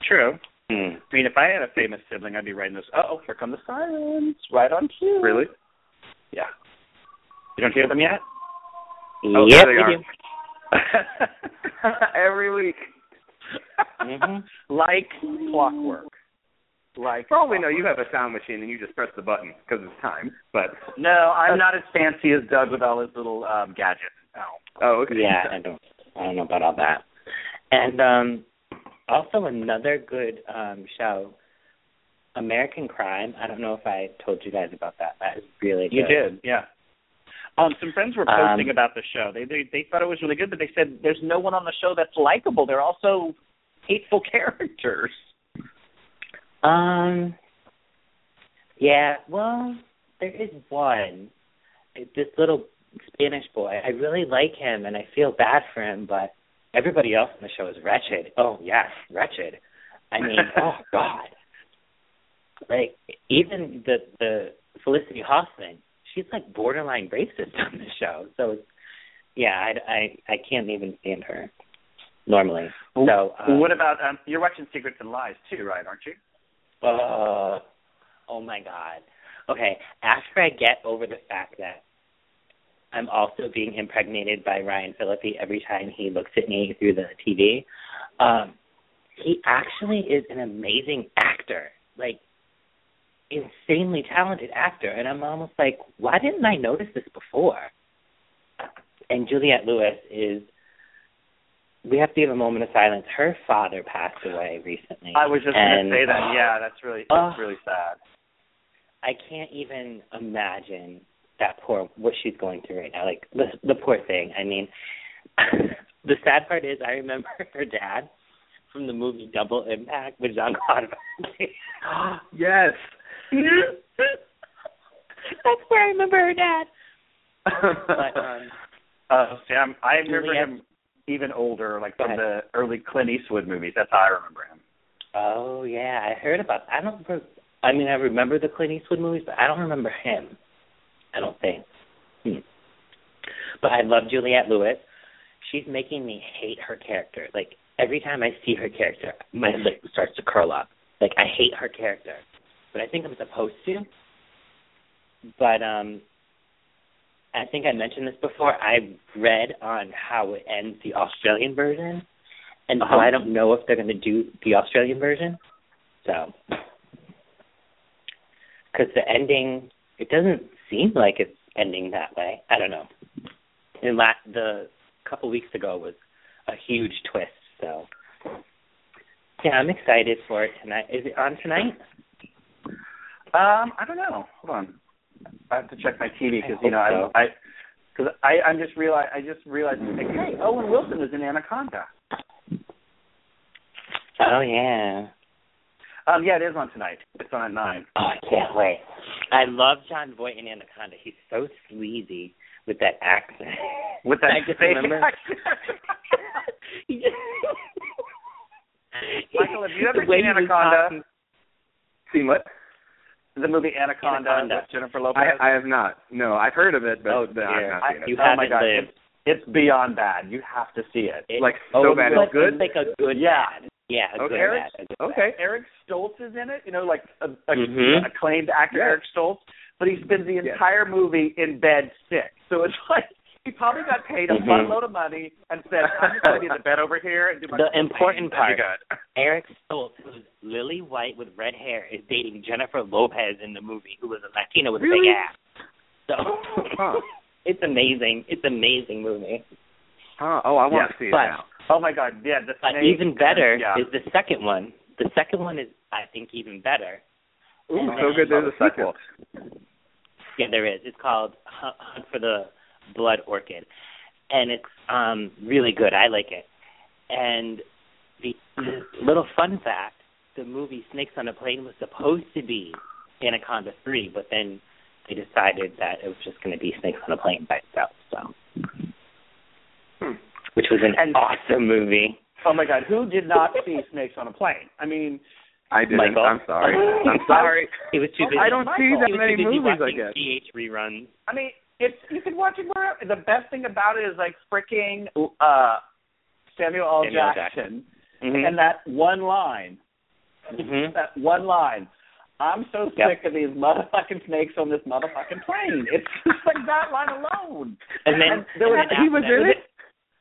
True. Mm. I mean, if I had a famous sibling, I'd be writing this. Oh, here come the sirens! Right on cue. Really? Yeah. You don't hear them yet? Oh, yep, they we are. do. Every week. Mhm. like clockwork. Like. We know, you have a sound machine and you just press the button because it's time. But No, I'm not as fancy as Doug with all his little um gadgets. No. oh, okay. Yeah, I don't I don't know about all that. And um also another good um show, American Crime. I don't know if I told you guys about that. That is really good. You did, yeah. Um, some friends were posting Um, about the show. They, they they thought it was really good, but they said there's no one on the show that's likable. They're also hateful characters. Um Yeah, well, there is one. It's This little Spanish boy. I really like him and I feel bad for him, but everybody else in the show is wretched. Oh yes, wretched. I mean, oh God. Like even the the Felicity Huffman, she's like borderline racist on the show. So it's, yeah, I, I I can't even stand her. normally. So um, what about um you're watching Secrets and Lies too, right, aren't you? Uh, oh my god. Okay, after I get over the fact that I'm also being impregnated by Ryan Phillippe every time he looks at me through the TV, um, he actually is an amazing actor. Like insanely talented actor and I'm almost like, why didn't I notice this before? And Juliette Lewis is we have to give a moment of silence. Her father passed away recently. I was just gonna say that. Yeah, that's really that's uh, really sad. I can't even imagine that poor what she's going through right now. Like the the poor thing. I mean, the sad part is I remember her dad from the movie Double Impact with Jean Claude Van yes. That's where I remember her dad. But um Uh, Sam, I remember Juliette- him even older, like from the early Clint Eastwood movies. That's how I remember him. Oh yeah, I heard about. I don't. I mean, I remember the Clint Eastwood movies, but I don't remember him. I don't think. Hmm. But I love Juliette Lewis. She's making me hate her character. Like every time I see her character, my lip starts to curl up. Like I hate her character, but I think I'm supposed to. But um, I think I mentioned this before. I read on how it ends the Australian version, and so Uh-huh. I don't know if they're going to do the Australian version. So, because the ending, it doesn't seem like it's ending that way. I don't know. And la- the couple weeks ago was a huge twist. So, yeah, I'm excited for it tonight. Is it on tonight? Um, I don't know. Hold on. I have to check my TV because you know hope I I because I I'm just realize I just realized like, hey Owen Wilson is in Anaconda. Oh yeah. Um, yeah, it is on tonight. It's on at nine. Oh, I can't wait. I love Jon Voight in Anaconda. He's so sleazy with that accent. With that I just fake remember. Michael, have you ever seen Anaconda? talking- Seen what? The movie Anaconda, Anaconda. with Jennifer Lopez. I I have not. No, I've heard of it, but Oh, but I've dear. not I- seen it. You oh my haven't god, lived. it's, it's beyond bad. You have to see it. It- like oh, so bad but it's good. It's like a good Yeah. bad. Yeah, Okay. good Eric- bad. Okay. Eric Stoltz is in it. You know, like a, a Mhm. acclaimed actor Yes. Eric Stoltz, but he spends the Yes. entire movie in bed sick. So it's like he probably got paid a Mhm. buttload of money and said, "I'm just going to be in the bed over here and do my." The important part. good. Eric Stoltz, who's Lily White with red hair, is dating Jennifer Lopez in the movie, who was a Latina with a big ass. So Huh. it's amazing. It's an amazing movie. Huh. Oh, I want Yeah, to see it but- now. Oh my God! Yeah, the But snake even better yeah. is the second one. The second one is, I think, even better. Ooh, And so good. There's a sequel. Yeah, there is. It's called Hunt Hunt for the Blood Orchid, and it's um really good. I like it. And the, the little fun fact: the movie Snakes on a Plane was supposed to be Anaconda three, but then they decided that it was just going to be Snakes on a Plane by itself. So. Which was an And- awesome movie. Oh my God! Who did not see Snakes on a Plane? I mean, I didn't. Michael? I'm sorry. I'm sorry. It was too busy. I don't see that many movies. I watching guess. GH reruns. I mean, it's you can watch it wherever. The best thing about it is like freaking uh, Samuel L. Samuel Jackson Mhm. and that one line. Mhm. That one line. I'm so Yep. sick of these motherfucking snakes on this motherfucking plane. It's just like that line alone. And then there was, and he was after in that- it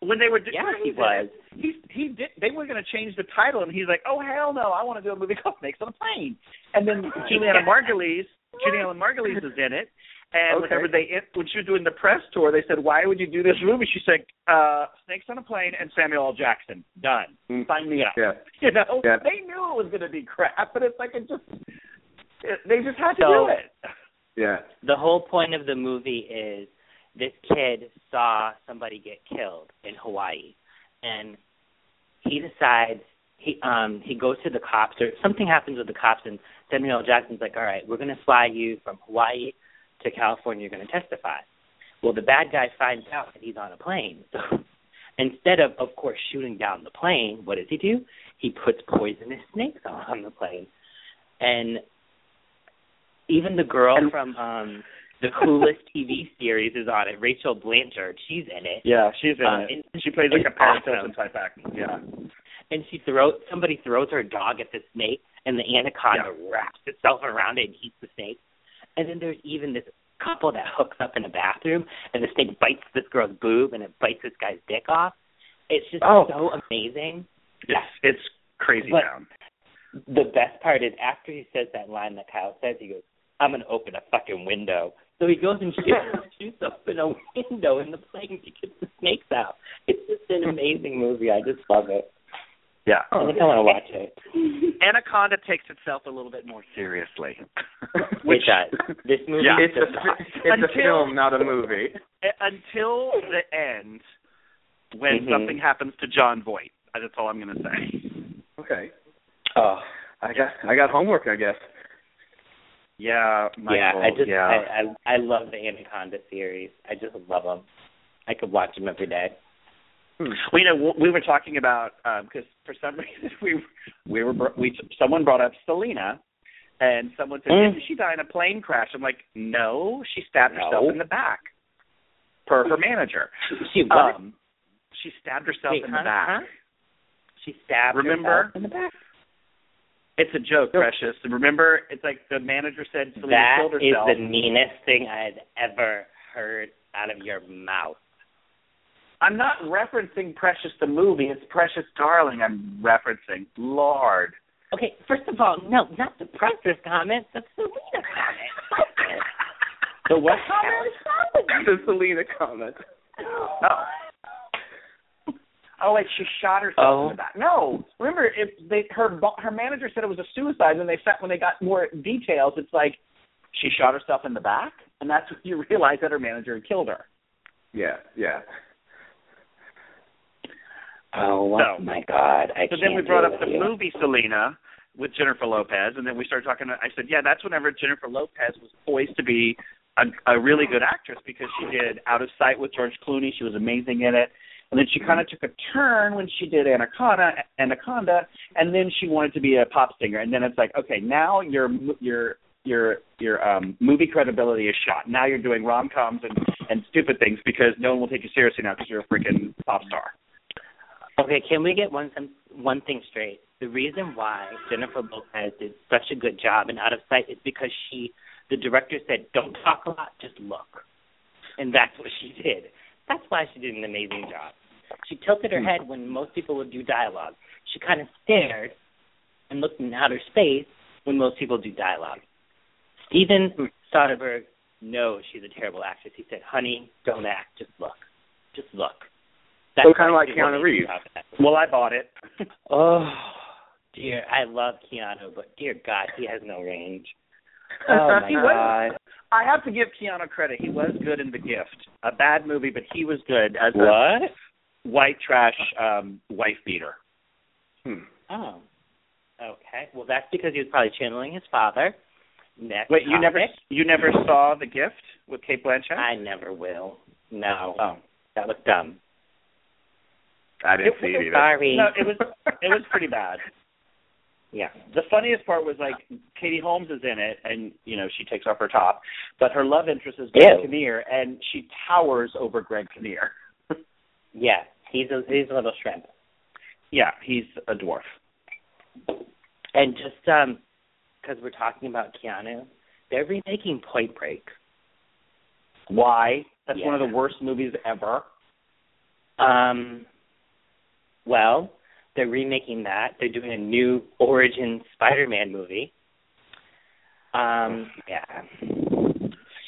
when they were. do- Yeah, he he was. He he did. They were going to change the title, and he's like, "Oh hell no! I want to do a movie called Snakes on a Plane." And then Julianna Margulies, Julianna Margulies is in it. And Okay. whenever they when she was doing the press tour, they said, "Why would you do this movie?" She said, uh, "Snakes on a Plane and Samuel L. Jackson. Done. Mm. Sign me up." Yeah. You know, Yeah. they knew it was going to be crap, but it's like it just it, they just had to So- do it. Yeah. the whole point of the movie is this kid saw somebody get killed in Hawaii and he decides he um he goes to the cops or something happens with the cops and Samuel L. Jackson's like, All right, we're gonna fly you from Hawaii to California, you're gonna testify. Well the bad guy finds out that he's on a plane. So instead of of course shooting down the plane, what does he do? He puts poisonous snakes on the plane. And even the girl from um the Clueless TV series is on it. Rachel Blanchard, she's in it. Yeah, she's in Uh, it. and She plays like a awesome. Hilton type actor. Yeah. And she throws somebody throws her dog at the snake, and the anaconda wraps itself around it and eats the snake. And then there's even this couple that hooks up in a bathroom, and the snake bites this girl's boob, and it bites this guy's dick off. It's just Oh. so amazing. It's it's crazy But-. The best part is after he says that line that Kyle says, he goes, "I'm gonna open a fucking window." So he goes and shoots, shoots open a window in the plane to get the snakes out. It's just an amazing movie. I just love it. Yeah. I think I want to watch it. Anaconda takes itself a little bit more seriously. it does. This movie Yeah. is It's a just it's a film, not a movie. Until the end, when Mhm. something happens to Jon Voight. That's all I'm going to say. Okay. Oh, I got I got homework, I guess. Yeah, Michael, yeah. I just yeah. I, I I love the Anaconda series. I just love them. I could watch them every day. Hmm. Well, you know, we were talking about because for some reason we we were we someone brought up Selena, and someone said, Mm. "Didn't she die in a plane crash?" I'm like, "No, she stabbed No. herself in the back." Per her manager, She what? um, she stabbed herself Wait, in huh? the back. Huh? She stabbed Remember? herself in the back. It's a joke, Precious. And remember, it's like the manager said Selena killed is the meanest thing I've ever heard out of your mouth. I'm not referencing Precious the movie. It's Precious Darling I'm referencing. Lord. Okay, first of all, no, not the Precious comment, the Selena comment. The what the Selena comment. Oh. Oh, Oh, like she shot herself Oh. in the oh. back. No, remember, if they her her manager said it was a suicide, and they sent when they got more details, it's like she shot herself in the back, and that's when you realize that her manager had killed her. Yeah, yeah. Oh So- my God! I So can't then we brought up the you. movie Selena with Jennifer Lopez, and then we started talking. I said, yeah, that's whenever Jennifer Lopez was poised to be a, a really good actress because she did Out of Sight with George Clooney. She was amazing in it. And then she kind of took a turn when she did Anaconda, Anaconda, and then she wanted to be a pop singer. And then it's like, okay, now your your your your um movie credibility is shot. Now you're doing rom coms and and stupid things because no one will take you seriously now because you're a freaking pop star. Okay, can we get one some, one thing straight? The reason why Jennifer Lopez did such a good job in Out of Sight is because she, the director said, "Don't talk a lot, just look," and that's what she did. That's why she did an amazing job. She tilted her hmm. head when most people would do dialogue. She kind of stared and looked in outer space when most people do dialogue. Steven Soderbergh knows she's a terrible actress. He said, "Honey, don't act, just look, just look." That's So kinda like she wanted Keanu Reeves. Well, I bought it. Oh dear, I love Keanu, but dear God, he has no range. Oh my was- God, I have to give Keanu credit. He was good in The Gift. A bad movie, but he was good as a what? White trash um wife beater. Hmm. Oh, okay. Well, that's because he was probably channeling his father. Next Wait, you never you never saw The Gift with Cate Blanchett? I never will. No, oh. that was dumb. I didn't see it either. Sorry. No, it was it was pretty bad. Yeah. The funniest part was like Katie Holmes is in it, and you know she takes off her top, but her love interest is Greg Ew. Kinnear, and she towers over Greg Kinnear. Yeah, he's a he's a little shrimp. yeah, he's a dwarf. And just um, because we're talking about Keanu, they're remaking Point Break. Why? That's Yeah. one of the worst movies ever. Um, well, they're remaking that. They're doing a new origin Spider-Man movie. Um, yeah.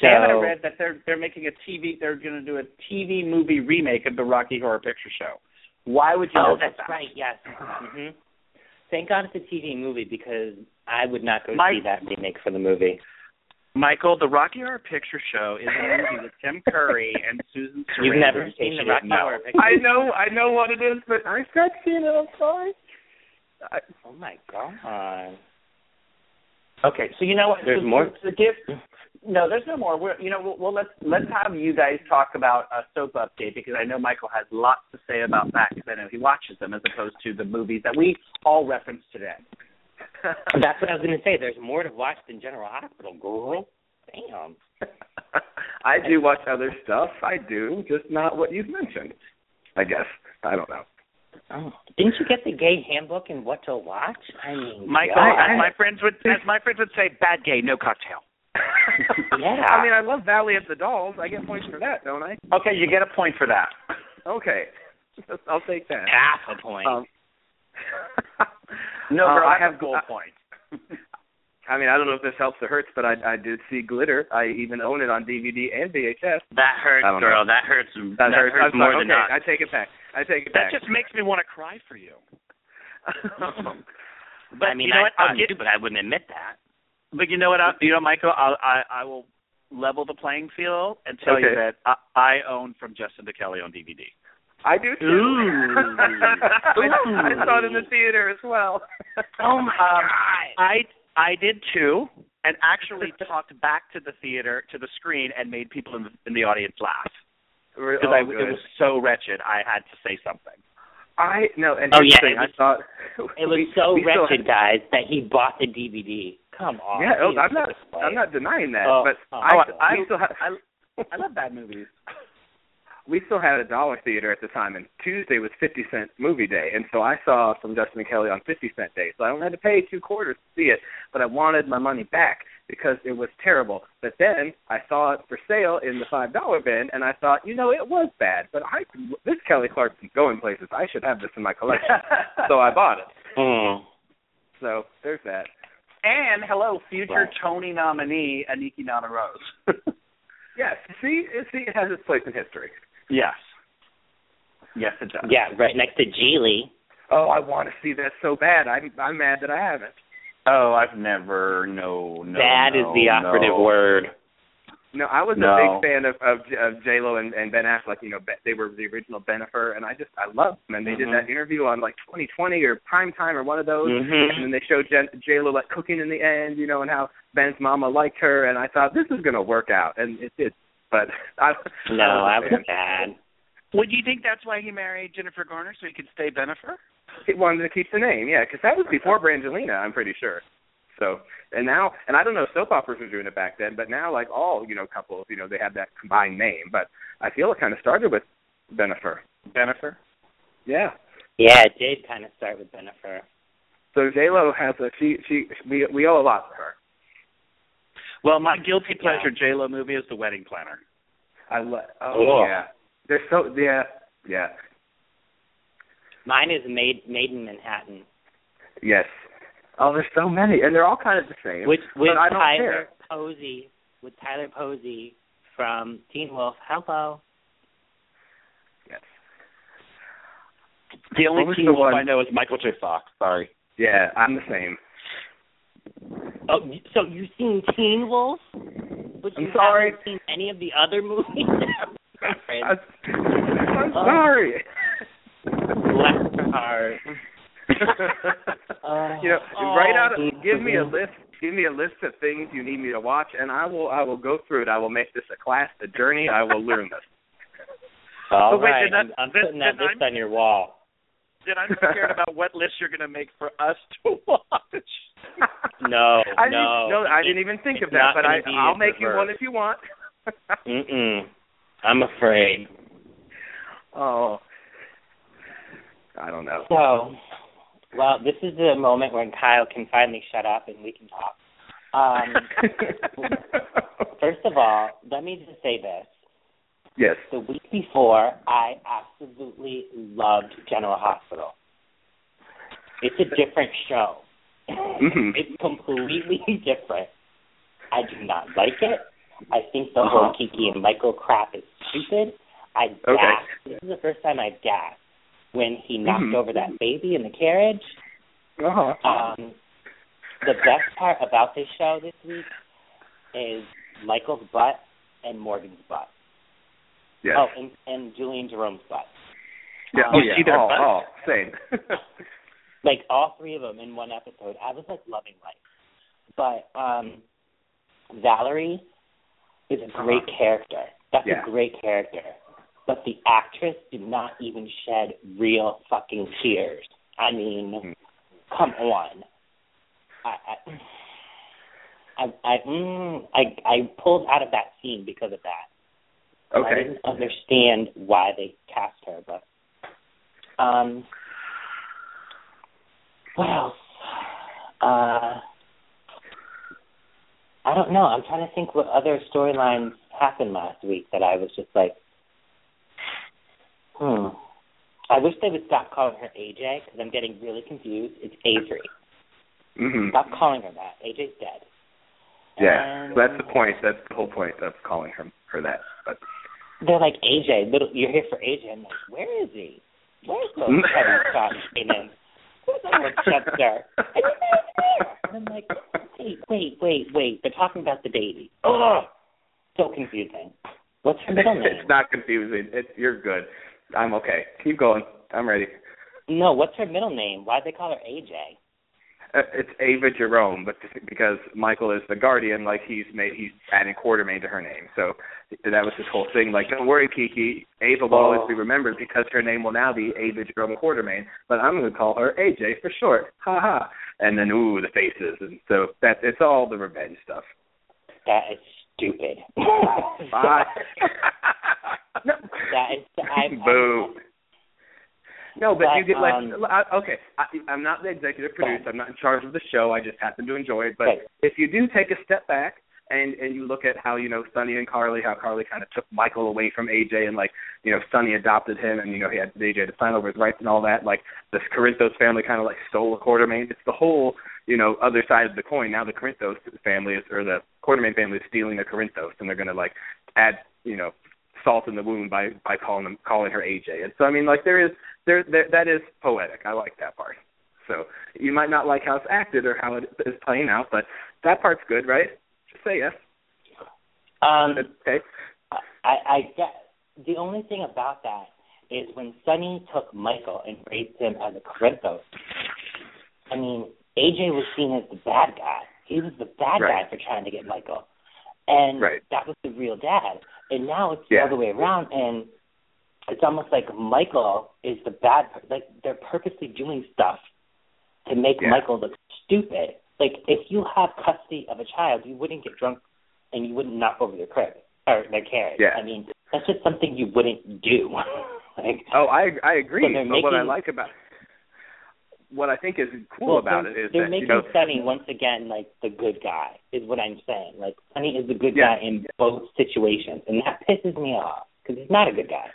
So Sam and I read that they're they're making a TV. They're going to do a TV movie remake of the Rocky Horror Picture Show. Why would you? oh, look at that's that? right. Yes. hmm Thank God it's a TV movie because I would not go My- see that remake for the movie. Michael, the Rocky Horror Picture Show is a movie with Tim Curry and Susan Sarandon. You've never seen the Rocky didn't. Horror Picture Show. I know, I know what it is, but I've not seen it. I'm sorry. I, Oh my God. Okay, so you know what? There's So- more? so give, no, there's no more. We're, you know, we'll, we'll let's let's have you guys talk about a soap update because I know Michael has lots to say about that because I know he watches them as opposed to the movies that we all reference today. That's what I was going to say. There's more to watch than General Hospital, girl. Damn. I do watch other stuff. I do, just not what you've mentioned. I guess I don't know. Oh, didn't you get the gay handbook and what to watch? I mean, Michael, God. as my friends would, as my friends would say, bad gay, no cocktail. Yeah. I mean, I love Valley of the Dolls. I get points for that, don't I? Okay, you get a point for that. Okay, I'll take that. half a point. Um, No, uh, girl, I I have have gold I- points. I mean, I don't know if this helps or hurts, but I I did see Glitter. I even own it on DVD and VHS. That hurts, I don't know. girl. That hurts. That, hurts. I'm more sorry. than okay, not. I take it back. I take it That back. That just makes me want to cry for you. But I mean, you know I, what? I I'll get, do, but I wouldn't admit that. But you know what? I, you know, Michael, I'll, I I will level the playing field and tell you that I, I own from Justin to Kelly on DVD. I do too. Ooh. I, I saw it in the theater as well. oh my Um, God. I I did too, and actually talked back to the theater to the screen and made people in the, in the audience laugh because oh, I it was so wretched. I had to say something. I no, and Oh, yeah, thing, was- I thought It was we- so we wretched, guys, that he bought the DVD. Come on. Yeah, oh, Jesus I'm not. I'm not denying that, Oh, but oh, I, oh, I- we still have. I I love bad movies. we still had a dollar theater at the time, and Tuesday was fifty cent movie day, and so I saw some Justin and Kelly on fifty cent day. So I only had to pay two quarters to see it, but I wanted my money back because it was terrible. But then I saw it for sale in the five dollar bin, and I thought, you know, it was bad, but I this Kelly Clarkson's going places. I should have this in my collection, so I bought it. Mm. So there's that. And hello, future Right. Tony nominee Anika Noni Rose. Yes, see, see, it has its place in history. yes. Yes, it does. Yeah, right next to Gigli. Oh, I want to see that so bad. I'm I'm mad that I haven't. Oh, I've never. No, no. that is no, the operative no. word. No, I was No. a big fan of of, of J Lo and, and Ben Affleck. You know, they were the original Bennifer, and I just I loved them. And they did Mhm. that interview on like 2020 or Prime Time or one of those. Mhm. And then they showed J Lo like cooking in the end, you know, and how Ben's mama liked her. And I thought this is gonna work out, and it did. But I No, I I was bad. Would you think that's why he married Jennifer Garner so he could stay Bennifer? He wanted to keep the name, yeah, because that was before Brangelina, I'm pretty sure. So, and now, and I don't know, if soap operas were doing it back then, but now, like all you know couples, you know, they have that combined name. But I feel it kind of started with Bennifer. Bennifer. Yeah. Yeah, it did kind of start with Jennifer. So J Lo has a she she we we owe a lot to her. Well, my guilty pleasure J Lo movie is The Wedding Planner. I love. Oh Cool. yeah. They're so yeah yeah Mine is Made Made in Manhattan, yes. Oh, there's so many, and they're all kind of the same. with with but I don't Tyler care. Posey, with Tyler Posey from Teen Wolf. Hello. Yes. The only Teen the Wolf one- I know is Michael J. Fox. Sorry. Yeah, I'm the same. Oh, y- so you've seen Teen Wolf, but you I'm sorry. haven't seen any of the other movies. I'm, I'm Oh. sorry. Her heart. Oh, you know, oh, oh, write out. A, dude. give me a list. Give me a list of things you need me to watch, and I will. I will go through it. I will make this a class, a journey. I will learn this. All wait, right, did I'm, I'm putting that I- list on your wall. Then I'm scared about what list you're going to make for us to watch. No, I no, no, I It- didn't even think of that, but I, I'll make you one if you want. Mm-mm. I'm afraid. oh, I don't know. So, well, this is the moment when Kyle can finally shut up and we can talk. Um, first of all, let me just say this. yes. The week before, I absolutely loved General Hospital. It's a different show. Mhm. It's completely different. I do not like it. I think the Uh-huh. whole Kiki and Michael crap is stupid. I gasped. Okay. This is the first time I gasped when he knocked Mhm. over that baby in the carriage. Uh-huh. Um, the best part about this show this week is Michael's butt and Morgan's butt. yes. Oh, and, and Julian Jerome's butt. yeah. um, Oh, You yeah. see their all, all same. like all three of them in one episode. I was like loving life. But um Valerie is a great character. That's Yeah. a great character. But the actress did not even shed real fucking tears. I mean, Mhm. come on. I I I I, mm, I I pulled out of that scene because of that. Okay. I didn't understand why they cast her, but um, what else? Uh, I don't know. I'm trying to think what other storylines happened last week that I was just like, hmm. I wish they would stop calling her AJ because I'm getting really confused. It's Avery. Mhm. Stop calling her that. AJ's dead. Yeah, And so that's the point. That's the whole point of calling her her that. But They're like AJ. Little, you're here for AJ. I'm like, where is he? Where's the Kevin Scott in? Where's the Chester? And he's not there. And I'm like, wait, wait, wait, wait. They're talking about the baby. Ugh, so confusing. What's her middle name? it's not confusing. It, you're good. I'm okay. Keep going. I'm ready. No, what's her middle name? Why'd they call her AJ? Uh, it's Ava Jerome, but because Michael is the guardian, like he's made, he's adding Quartermaine to her name. So that was his whole thing. Like, don't worry, Kiki. Ava will always be remembered because her name will now be Ava Jerome Quartermaine. But I'm going to call her AJ for short. Ha ha. And then ooh, the faces, and so that it's all the revenge stuff. That is stupid. Bye. no. That is. I, Boo. No, but, But, you get like um, okay. I, I'm not the executive producer. I'm not in charge of the show. I just happen to enjoy it. But Right. if you do take a step back and and you look at how you know Sonny and Carly, how Carly kind of took Michael away from AJ, and like you know Sonny adopted him, and you know he had AJ to sign over his rights and all that. Like this Corinthos family kind of like stole a Quartermaine. It's the whole you know other side of the coin. Now the Corinthos family is or the Quartermaine family is stealing the Corinthos, and they're going to like add you know salt in the wound by by calling them calling her AJ. And so I mean like there is there, there that is poetic. I like that part. So you might not like how it's acted or how it is playing out, but that part's good, right? Just say yes. Um, Okay. I, I get the only thing about that is when Sonny took Michael and raised him as a Corinthos. I mean, AJ was seen as the bad guy. He was the bad Right. guy for trying to get Michael, and Right. that was the real dad. And now it's Yeah. the other way around, and it's almost like Michael is the bad. Like they're purposely doing stuff to make Yeah. Michael look stupid. Like if you have custody of a child, you wouldn't get drunk and you wouldn't knock over their crib or their carriage. Yeah. I mean, that's just something you wouldn't do. like, Oh, I I agree. So but what I like about what I think is cool well, about it is they're that making you know Sonny once again like the good guy is what I'm saying. Like Sonny is the good Yeah. guy in both situations, and that pisses me off because he's not a good guy.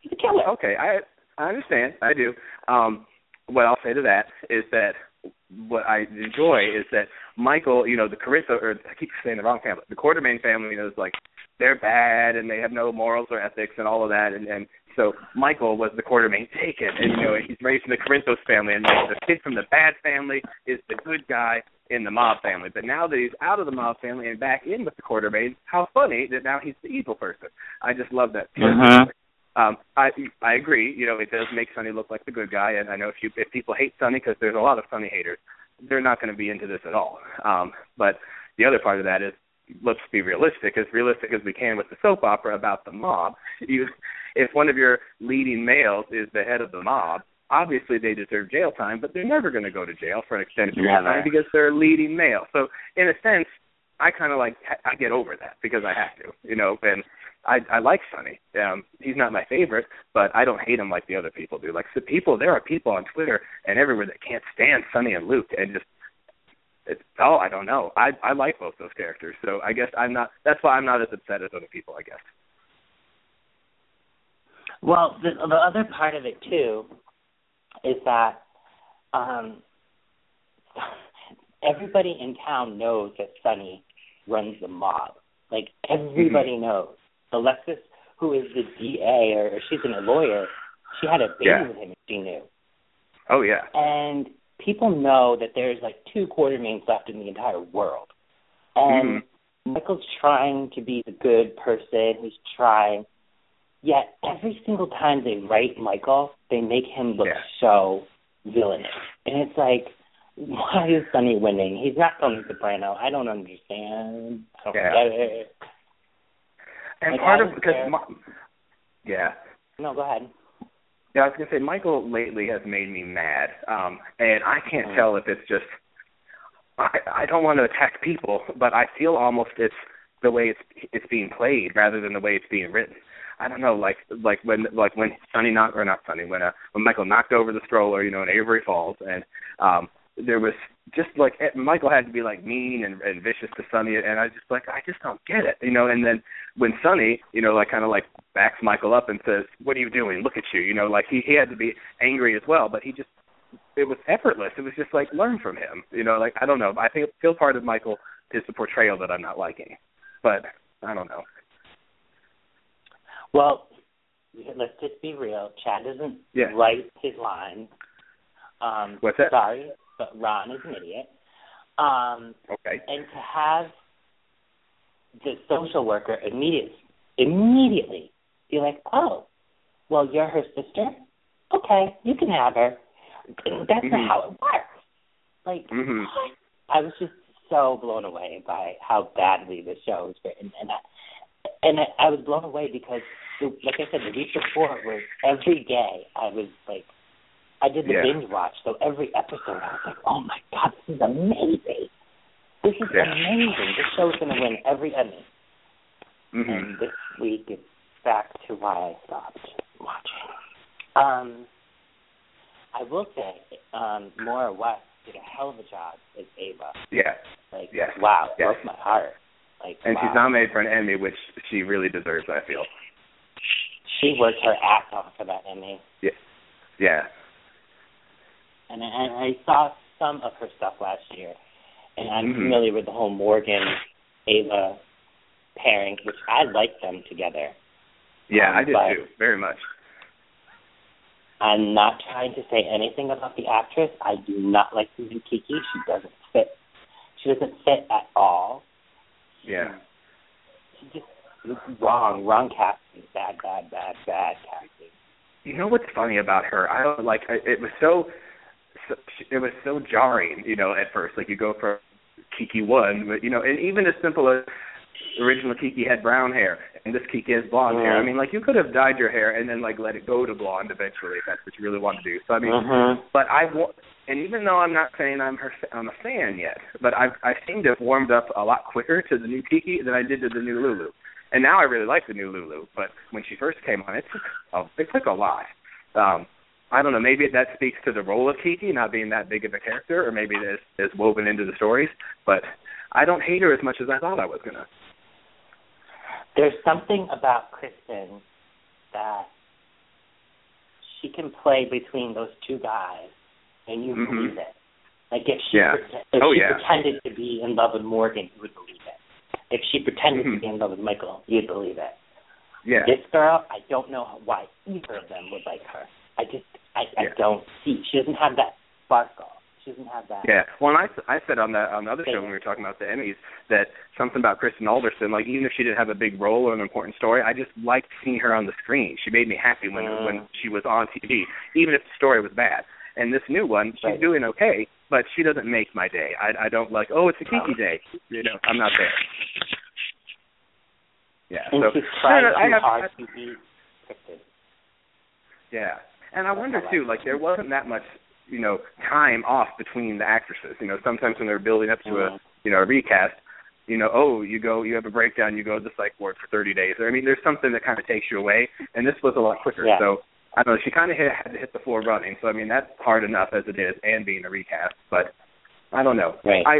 He's a killer. Okay, I I understand. I do. Um what I'll say to that is that what I enjoy is that Michael, you know, the Carissa or I keep saying the wrong family. The Quartermaine family is like they're bad and they have no morals or ethics and all of that and, and so Michael was the Quartermaine taken and you know he's raised in the Corinthos family and like, the kid from the bad family is the good guy in the mob family. But now that he's out of the mob family and back in with the Quartermaine, how funny that now he's the evil person. I just love that. Mhm. Um, I I agree. You know, it does make Sonny look like the good guy, and I know if you if people hate Sonny because there's a lot of Sonny haters, they're not going to be into this at all. Um, but the other part of that is let's be realistic, as realistic as we can with the soap opera about the mob. You, if one of your leading males is the head of the mob, obviously they deserve jail time, but they're never going to go to jail for an extended period of time because they're a leading male. So in a sense, I kind of like I get over that because I have to, you know, and I I like Sonny. Um, he's not my favorite, but I don't hate him like the other people do. Like the people, there are people on Twitter and everywhere that can't stand Sonny and Luke, and just it's oh I don't know. I I like both those characters, so I guess I'm not. That's why I'm not as upset as other people. I guess. Well, the, the other part of it too is that um, everybody in town knows that Sonny runs the mob. Like everybody knows. Alexis, who is the DA or or she's a lawyer, she had a baby Yeah. with him. She knew, Oh yeah. and people know that there's like two Quartermaines left in the entire world, and Michael's trying to be the good person. He's trying. Yet every single time they write Michael, they make him look Yeah. so villainous. And it's like, why is Sonny winning? He's not Tony Soprano. I don't understand. I don't Yeah. get it. And Like, part of because my, yeah. No, go ahead. Yeah, I was gonna say Michael lately has made me mad, um, and I can't Mm. tell if it's just I I don't want to attack people, but I feel almost it's the way it's it's being played rather than the way it's being written. I don't know, like like when like when Sonny knocked or not Sonny when uh, when Michael knocked over the stroller, you know, in Avery Falls, and um there was just like eh, Michael had to be like mean and, and vicious to Sonny, and I just like I just don't get it, you know. And then when Sonny, you know, like kind of like backs Michael up and says, "What are you doing? Look at you," you know, like he he had to be angry as well, but he just it was effortless. It was just like learn from him, you know. Like I don't know, I think feel part of Michael is the portrayal that I'm not liking, but I don't know. Well, let's just be real. Chad doesn't yeah. write his lines. Um, What's that? Sorry, but Ron is an idiot. Um, okay. And to have the social worker immediately immediately be like, "Oh, well, you're her sister. Okay, you can have her." That's mm-hmm. not how it works. Like, mm-hmm. I was just so blown away by how badly the show was written, and I, and I, I was blown away because, the, like I said, the week before was every day. I was like, I did the yeah. binge watch, so every episode I was like, oh my god, this is amazing. This is yeah. amazing. This show's gonna win every Emmy. Mm-hmm. And this week it's back to why I stopped watching. Um, I will say, um, Maura West did a hell of a job as Ava. Yeah. Like, yes. wow, yes. broke my heart. Like, and wow. she's nominated for an Emmy, which she really deserves. I feel. She worked her ass off for that Emmy. Yeah. Yeah. And I, I saw some of her stuff last year, and I'm mm-hmm. familiar with the whole Morgan Ava pairing, which I like them together. Yeah, um, I did too, very much. I'm not trying to say anything about the actress. I do not like Susan Kiki. She doesn't fit. She doesn't fit at all. Yeah. She just wrong, wrong casting. Bad, bad, bad, bad casting. You know what's funny about her? I don't like. It was so, so. It was so jarring. You know, at first, like you go for Kiki one, but you know, and even as simple as original Kiki had brown hair and this Kiki has blonde mm-hmm. hair. I mean, like you could have dyed your hair and then like let it go to blonde eventually if that's what you really want to do. So I mean, mm-hmm. but I want, and even though I'm not saying I'm her, I'm a fan yet, but I've I seem to have warmed up a lot quicker to the new Kiki than I did to the new Lulu. And now I really like the new Lulu, but when she first came on, it took a, it took a lot. Um, I don't know. Maybe that speaks to the role of Kiki not being that big of a character, or maybe it is, is woven into the stories. But I don't hate her as much as I thought I was gonna. There's something about Kristen that she can play between those two guys, and you mm-hmm. believe it. Like if she yeah. pre- if oh, she yeah. pretended to be in love with Morgan, you would believe it. If she pretended mm-hmm. to be in love with Michael, you'd believe it. Yeah. This girl, I don't know why either of them would like her. I just, I, I yeah. don't see. She doesn't have that sparkle. She doesn't have that. Yeah. Well, and I, I said on the on the other show when we were talking about the Emmys that something about Kristen Alderson, like even if she didn't have a big role or an important story, I just liked seeing her on the screen. She made me happy when Mm. when she was on TV, even if the story was bad. And this new one, she's Right. doing okay, but she doesn't make my day. I I don't like, oh, it's a Kiki day. You know, I'm not there. Yeah. And so I, have, hard to be Yeah, and I wonder too, like there wasn't that much, you know, time off between the actresses. You know, sometimes when they're building up to Mhm. a, you know, a recast, you know, oh, you go, you have a breakdown, you go to the psych ward for 30 days. Or, I mean, there's something that kind of takes you away, and this was a lot quicker. Yeah. So I don't know, she kind of hit, had to hit the floor running. So I mean, that's hard enough as it is, and being a recast. But I don't know. Right. I.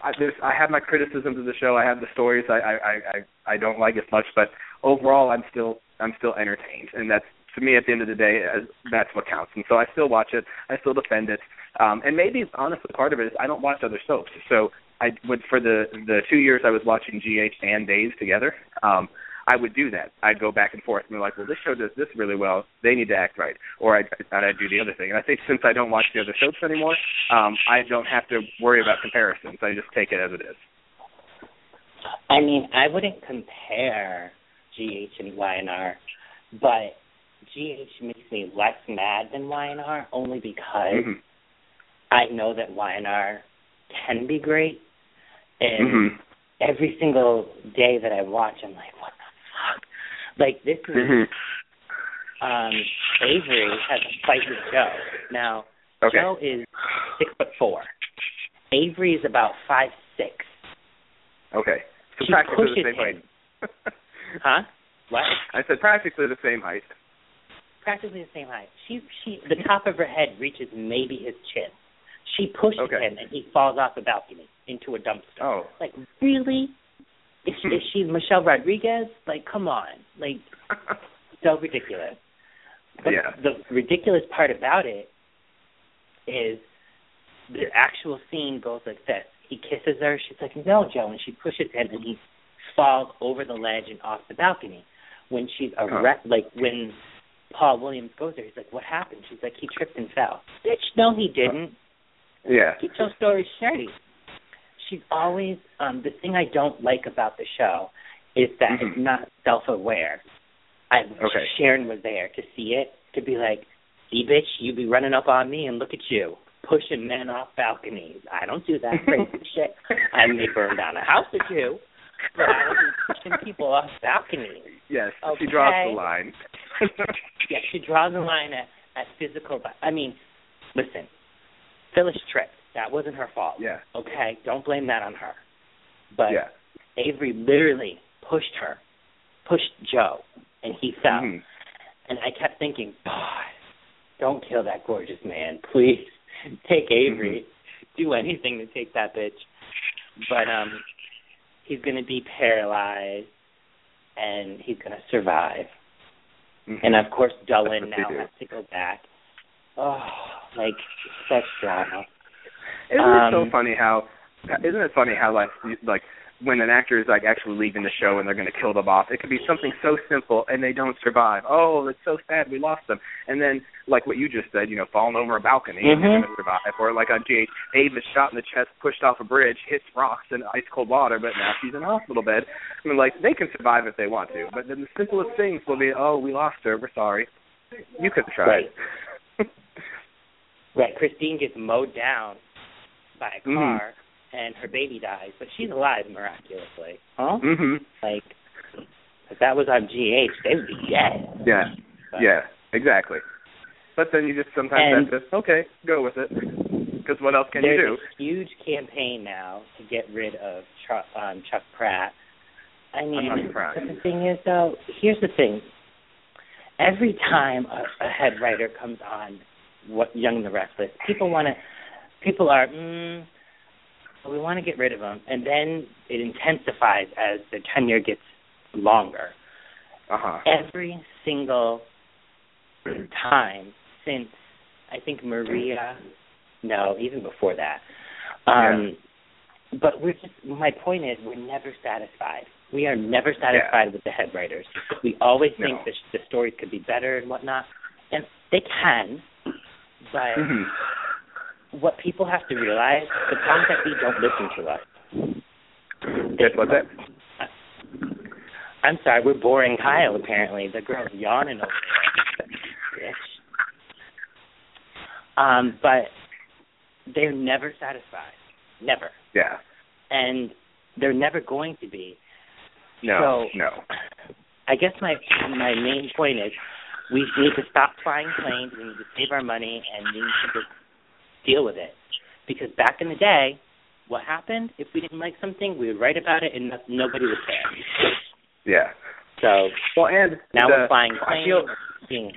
I, there's, I have my criticisms of the show. I have the stories I, I, I, I don't like as much, but overall, I'm still I'm still entertained, and that's to me at the end of the day as, that's what counts. And so I still watch it. I still defend it. Um, and maybe honestly part of it is I don't watch other soaps. So I would for the the two years I was watching GH and Days together. Um, I would do that. I'd go back and forth and be like, well, this show does this really well. They need to act right. Or I'd, I'd do the other thing. And I think since I don't watch the other soaps anymore, um, I don't have to worry about comparisons. I just take it as it is. I mean, I wouldn't compare GH and YNR, but GH makes me less mad than YNR only because Mm-hmm. I know that YNR can be great, and Mm-hmm. every single day that I watch, I'm like, what? Like this is Mm-hmm. um Avery has a fight with Joe. Now Okay. Joe is six foot four. Avery is about five six. Okay. So She practically the same him. height. Huh? What? I said practically the same height. Practically the same height. She she the top of her head reaches maybe his chin. She pushes Okay. him and he falls off the balcony into a dumpster. Oh. Like really? Is she, is she Michelle Rodriguez? Like come on. Like so ridiculous. But Yeah. the ridiculous part about it is the actual scene goes like this. He kisses her, she's like, No, Joe and she pushes him and he falls over the ledge and off the balcony. When she's a arrest like when Paul Williams goes there, he's like, What happened? She's like, He tripped and fell. Bitch, no he didn't. yeah. Keep your story straight. She's always um the thing I don't like about the show is that Mhm. it's not self aware. I wish Okay. Sharon was there to see it, to be like, See bitch, you be running up on me and look at you. Pushing men off balconies. I don't do that crazy shit. I may burn down a house or two, but I don't be pushing people off balconies. Yes. okay. She draws the line. Yeah, she draws a line at, at physical. I mean, listen, Phyllis tripped. That wasn't her fault. yeah. Okay, don't blame that on her. But yeah. Avery literally pushed her, pushed Joe, and he fell. Mhm. And I kept thinking, God, don't kill that gorgeous man, please. Take Avery. Do anything to take that bitch. But um, he's gonna be paralyzed, and he's gonna survive. Mhm. And of course, Dylan now has to go back. Oh, like such drama. Isn't it so Um, funny how? Isn't it funny how like like when an actor is like actually leaving the show and they're going to kill them off, it could be something so simple and they don't survive. Oh, it's so sad we lost them. And then like what you just said, you know, falling over a balcony and they're Mhm. going to survive. Or like on GH, Abe is shot in the chest, pushed off a bridge, hits rocks and ice cold water, but now she's in a hospital bed. I mean, like they can survive if they want to, but then the simplest things will be, oh, we lost her, we're sorry. You could have tried. Right, Christine gets mowed down by a Mhm. car, and her baby dies, but she's alive miraculously. Huh? mhm. Like, if that was on GH, they would be dead. Yeah. But- Yeah, exactly. But then you just sometimes have to okay, go with it. Because what else can you There's do? a huge campaign now to get rid of Chuck, um, Chuck Pratt. I mean, not surprised. but the thing is, though, here's the thing. Every time a, a head writer comes on, what Young and the Restless, people want to, people are, mm, we want to get rid of them, and then it intensifies as the tenure gets longer. Uh huh. Every single time since I think Maria, no, even before that. Um, But we're just. My point is, we're never satisfied. We are never satisfied with the head writers. We always think that the stories could be better and whatnot, and they can. But hmm what people have to realize, the that they don't listen to us. Guess what's that? I'm sorry, we're boring Kyle. Apparently, the girl's yawning over there. Bitch. Um, but they're never satisfied, never, Yeah. and they're never going to be. No. So- no. I guess my my main point is we need to stop flying planes. We need to save our money, and we need to just deal with it. Because back in the day, what happened if we didn't like something, we would write about it, and no, nobody would care. Yeah. So Well, and now the, we're flying I feel being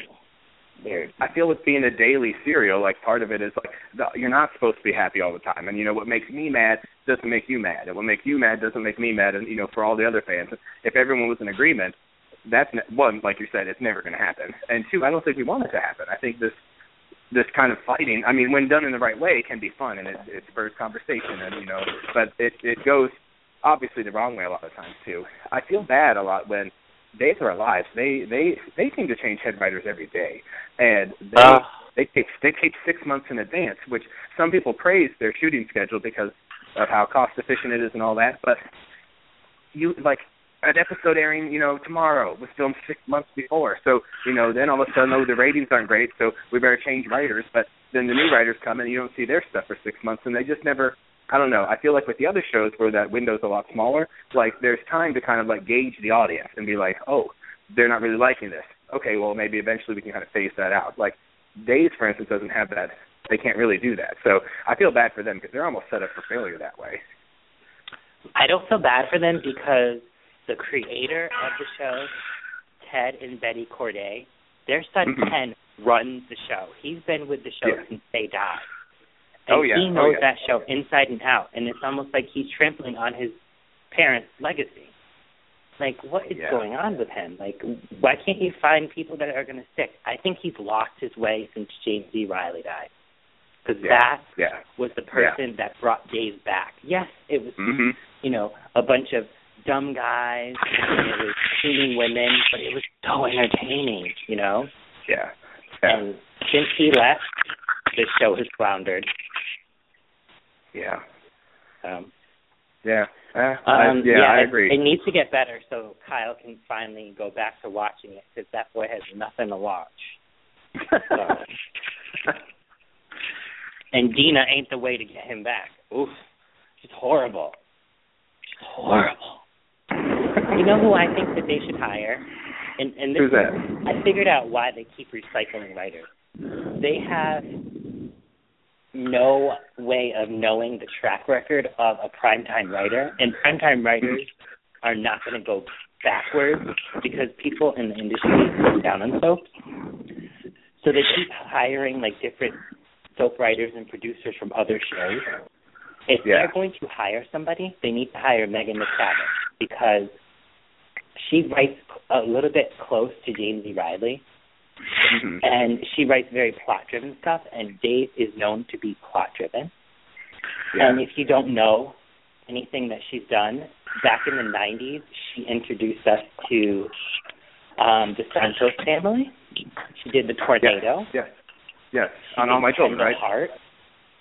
weird. I feel with being a daily serial, like part of it is like the, you're not supposed to be happy all the time, and you know what makes me mad doesn't make you mad, and what makes you mad doesn't make me mad, and you know for all the other fans, if everyone was in agreement, that's ne- one, like you said, it's never going to happen, and two, I don't think we want it to happen. I think this this kind of fighting, I mean, when done in the right way, it can be fun and it, it spurs conversation, and you know, but it it goes obviously the wrong way a lot of times too. I feel bad a lot when Days of our Lives. They they they seem to change head writers every day, and they Uh, they take they take six months in advance, which some people praise their shooting schedule because of how cost efficient it is and all that. But you like an episode airing, you know, tomorrow was filmed six months before, so you know then all of a sudden oh the ratings aren't great, so we better change writers. But then the new writers come and you don't see their stuff for six months, and they just never. I don't know. I feel like with the other shows where that window's a lot smaller, like there's time to kind of like gauge the audience and be like, oh, they're not really liking this. Okay, well maybe eventually we can kind of phase that out. Like Days, for instance, doesn't have that. They can't really do that. So I feel bad for them because they're almost set up for failure that way. I don't feel bad for them because the creator of the show Ted and Betty Corday, their son Mhm. Ken runs the show. He's been with the show Yeah. since they died. And Oh, yeah. he Oh, knows yeah. that show inside and out, and it's almost like he's trampling on his parents' legacy. Like, what is Yeah. going on with him? Like, why can't you find people that are going to stick? I think he's lost his way since James D. Riley died. Because that was the person that brought Days back. Yes, it was Mhm. you know, a bunch of dumb guys and it was shooting women, but it was so entertaining, you know? Yeah. Yeah. And since he left, the show has floundered. Yeah. Um, Yeah. Uh, I, um, yeah, I it- agree. It, needs to get better so Kyle can finally go back to watching it because that boy has nothing to watch. So. and Dena ain't the way to get him back. Oof, she's horrible. She's horrible. You know who I think that they should hire? And and this Who's that? I figured out why they keep recycling writers. They have no way of knowing the track record of a primetime writer, and primetime writers are not going to go backwards because people in the industry look down on soap. So they keep hiring like different soap writers and producers from other shows. If Yeah. they're going to hire somebody, they need to hire Megan McTavish because she writes a little bit close to James E. Reilly, Mhm. and she writes very plot driven stuff and Days is known to be plot driven. Yeah. And if you don't know anything that she's done, back in the nineties she introduced us to um the Santos family. She did the tornado. Yes. Yes. She On all my children, Kendall right? Hart.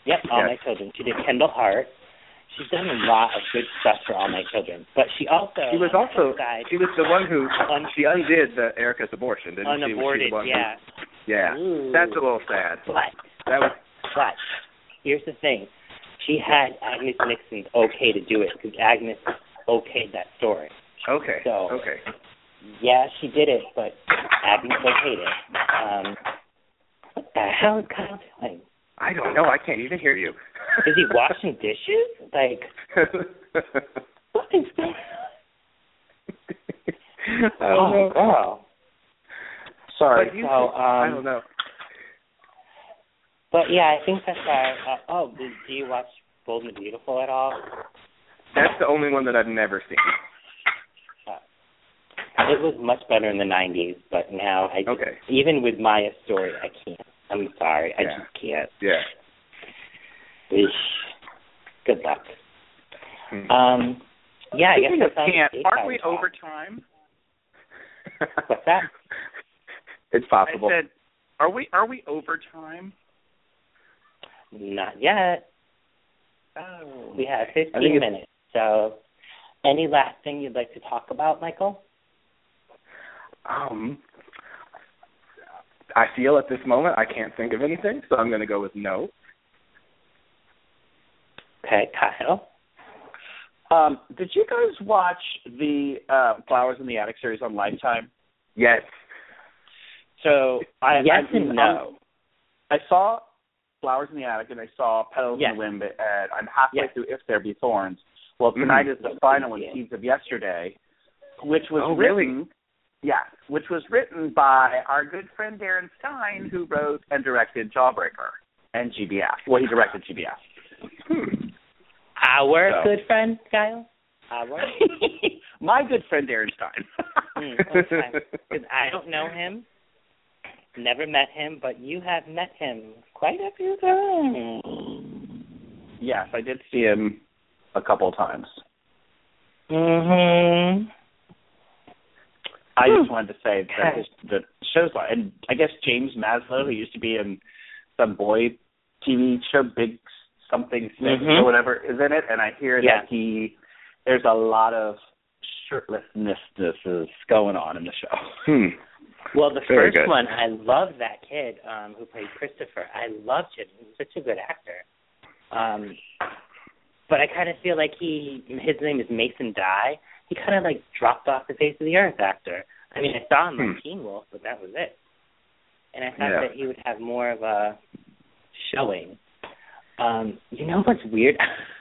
Yep, all Yes. my children. She did Kendall Hart. She's done a lot of good stuff for all my children. But she also She was also side, she was the one who Un- she undid the Erica's abortion, didn't she? Was she the one who- yeah. yeah. Ooh. That's a little sad. But That was But here's the thing: she had Agnes Nixon's okay to do it because Agnes okayed that story. okay. So- okay. Yeah, she did it, but Agnes okayed it. Um, what the hell is Kyle doing? I don't know. I can't even hear you. Is he washing dishes? Like, what is I know. Oh, girl. Sorry. So, should- I um, don't know. but yeah, I think that's our. Uh, oh, do, do you watch Bold and Beautiful at all? That's the only one that I've never seen. Uh, It was much better in the '90s, but now I just, Okay. even with Maya's story, I can't. I'm sorry, I Yeah. just can't. Yeah. Eesh. Good luck. Hmm. Um, yeah, I guess Speaking of sounds can't, like aren't we daytime over time? What's that? It's possible. I said, are we are we over time? Not yet. Oh. We have 15 minutes. So, any last thing you'd like to talk about, Michael? um, I feel at this moment I can't think of anything, so I'm going to go with no. Okay, Kyle. Um, did you guys watch the uh, Flowers in the Attic series on Lifetime? Yes. So I yes I, and no. I saw Flowers in the Attic and I saw Petals Yes. in the Wind, and I'm halfway Yes. through If There Be Thorns. Well, Mhm. tonight is the final one, Yeah. Seeds of Yesterday, which was Oh, really? written. Yeah, which was written by our good friend Darren Stein, who wrote and directed Jawbreaker and GBF. Well, he directed GBF. Hmm. Our So. good friend, Kyle? Our? My good friend Darren Stein. Hmm. Because I don't know him, never met him, but you have met him quite a few times. yes, I did see him a couple times. Mm-hmm. I Hmm. just wanted to say that his, the shows and I guess James Maslow, who used to be in some boy TV show, Big Something Six Mhm. or whatever, is in it, and I hear Yeah. that he there's a lot of shirtlessness is going on in the show. Hmm. Well, the Very first good. one, I love that kid um, who played Christopher. I loved him. He was such a good actor. Um, but I kind of feel like he, his name is Mason Dye. He kind of like dropped off the face of the earth after. I mean, I saw him on Hmm. Teen Wolf, but that was it. And I thought Yeah. that he would have more of a showing. Um, you know what's weird?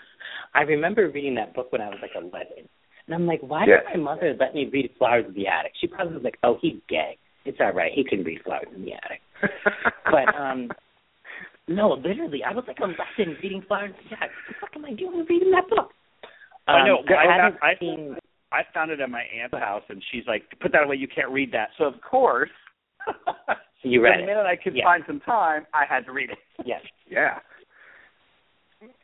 I remember reading that book when I was like 11. And I'm like, why did my mother let me read Flowers in the Attic? She probably was like, oh, he's gay. It's all right. He can read Flowers in the Attic. But um, no, literally, I was like 11 reading Flowers in the Attic. What the fuck am I doing reading that book? I know. Um, I, I haven't I, seen. I found it at my aunt's house, and she's like, "Put that away. You can't read that." So of course, You read the it. minute I could find some time, I had to read it. Yes. Yeah.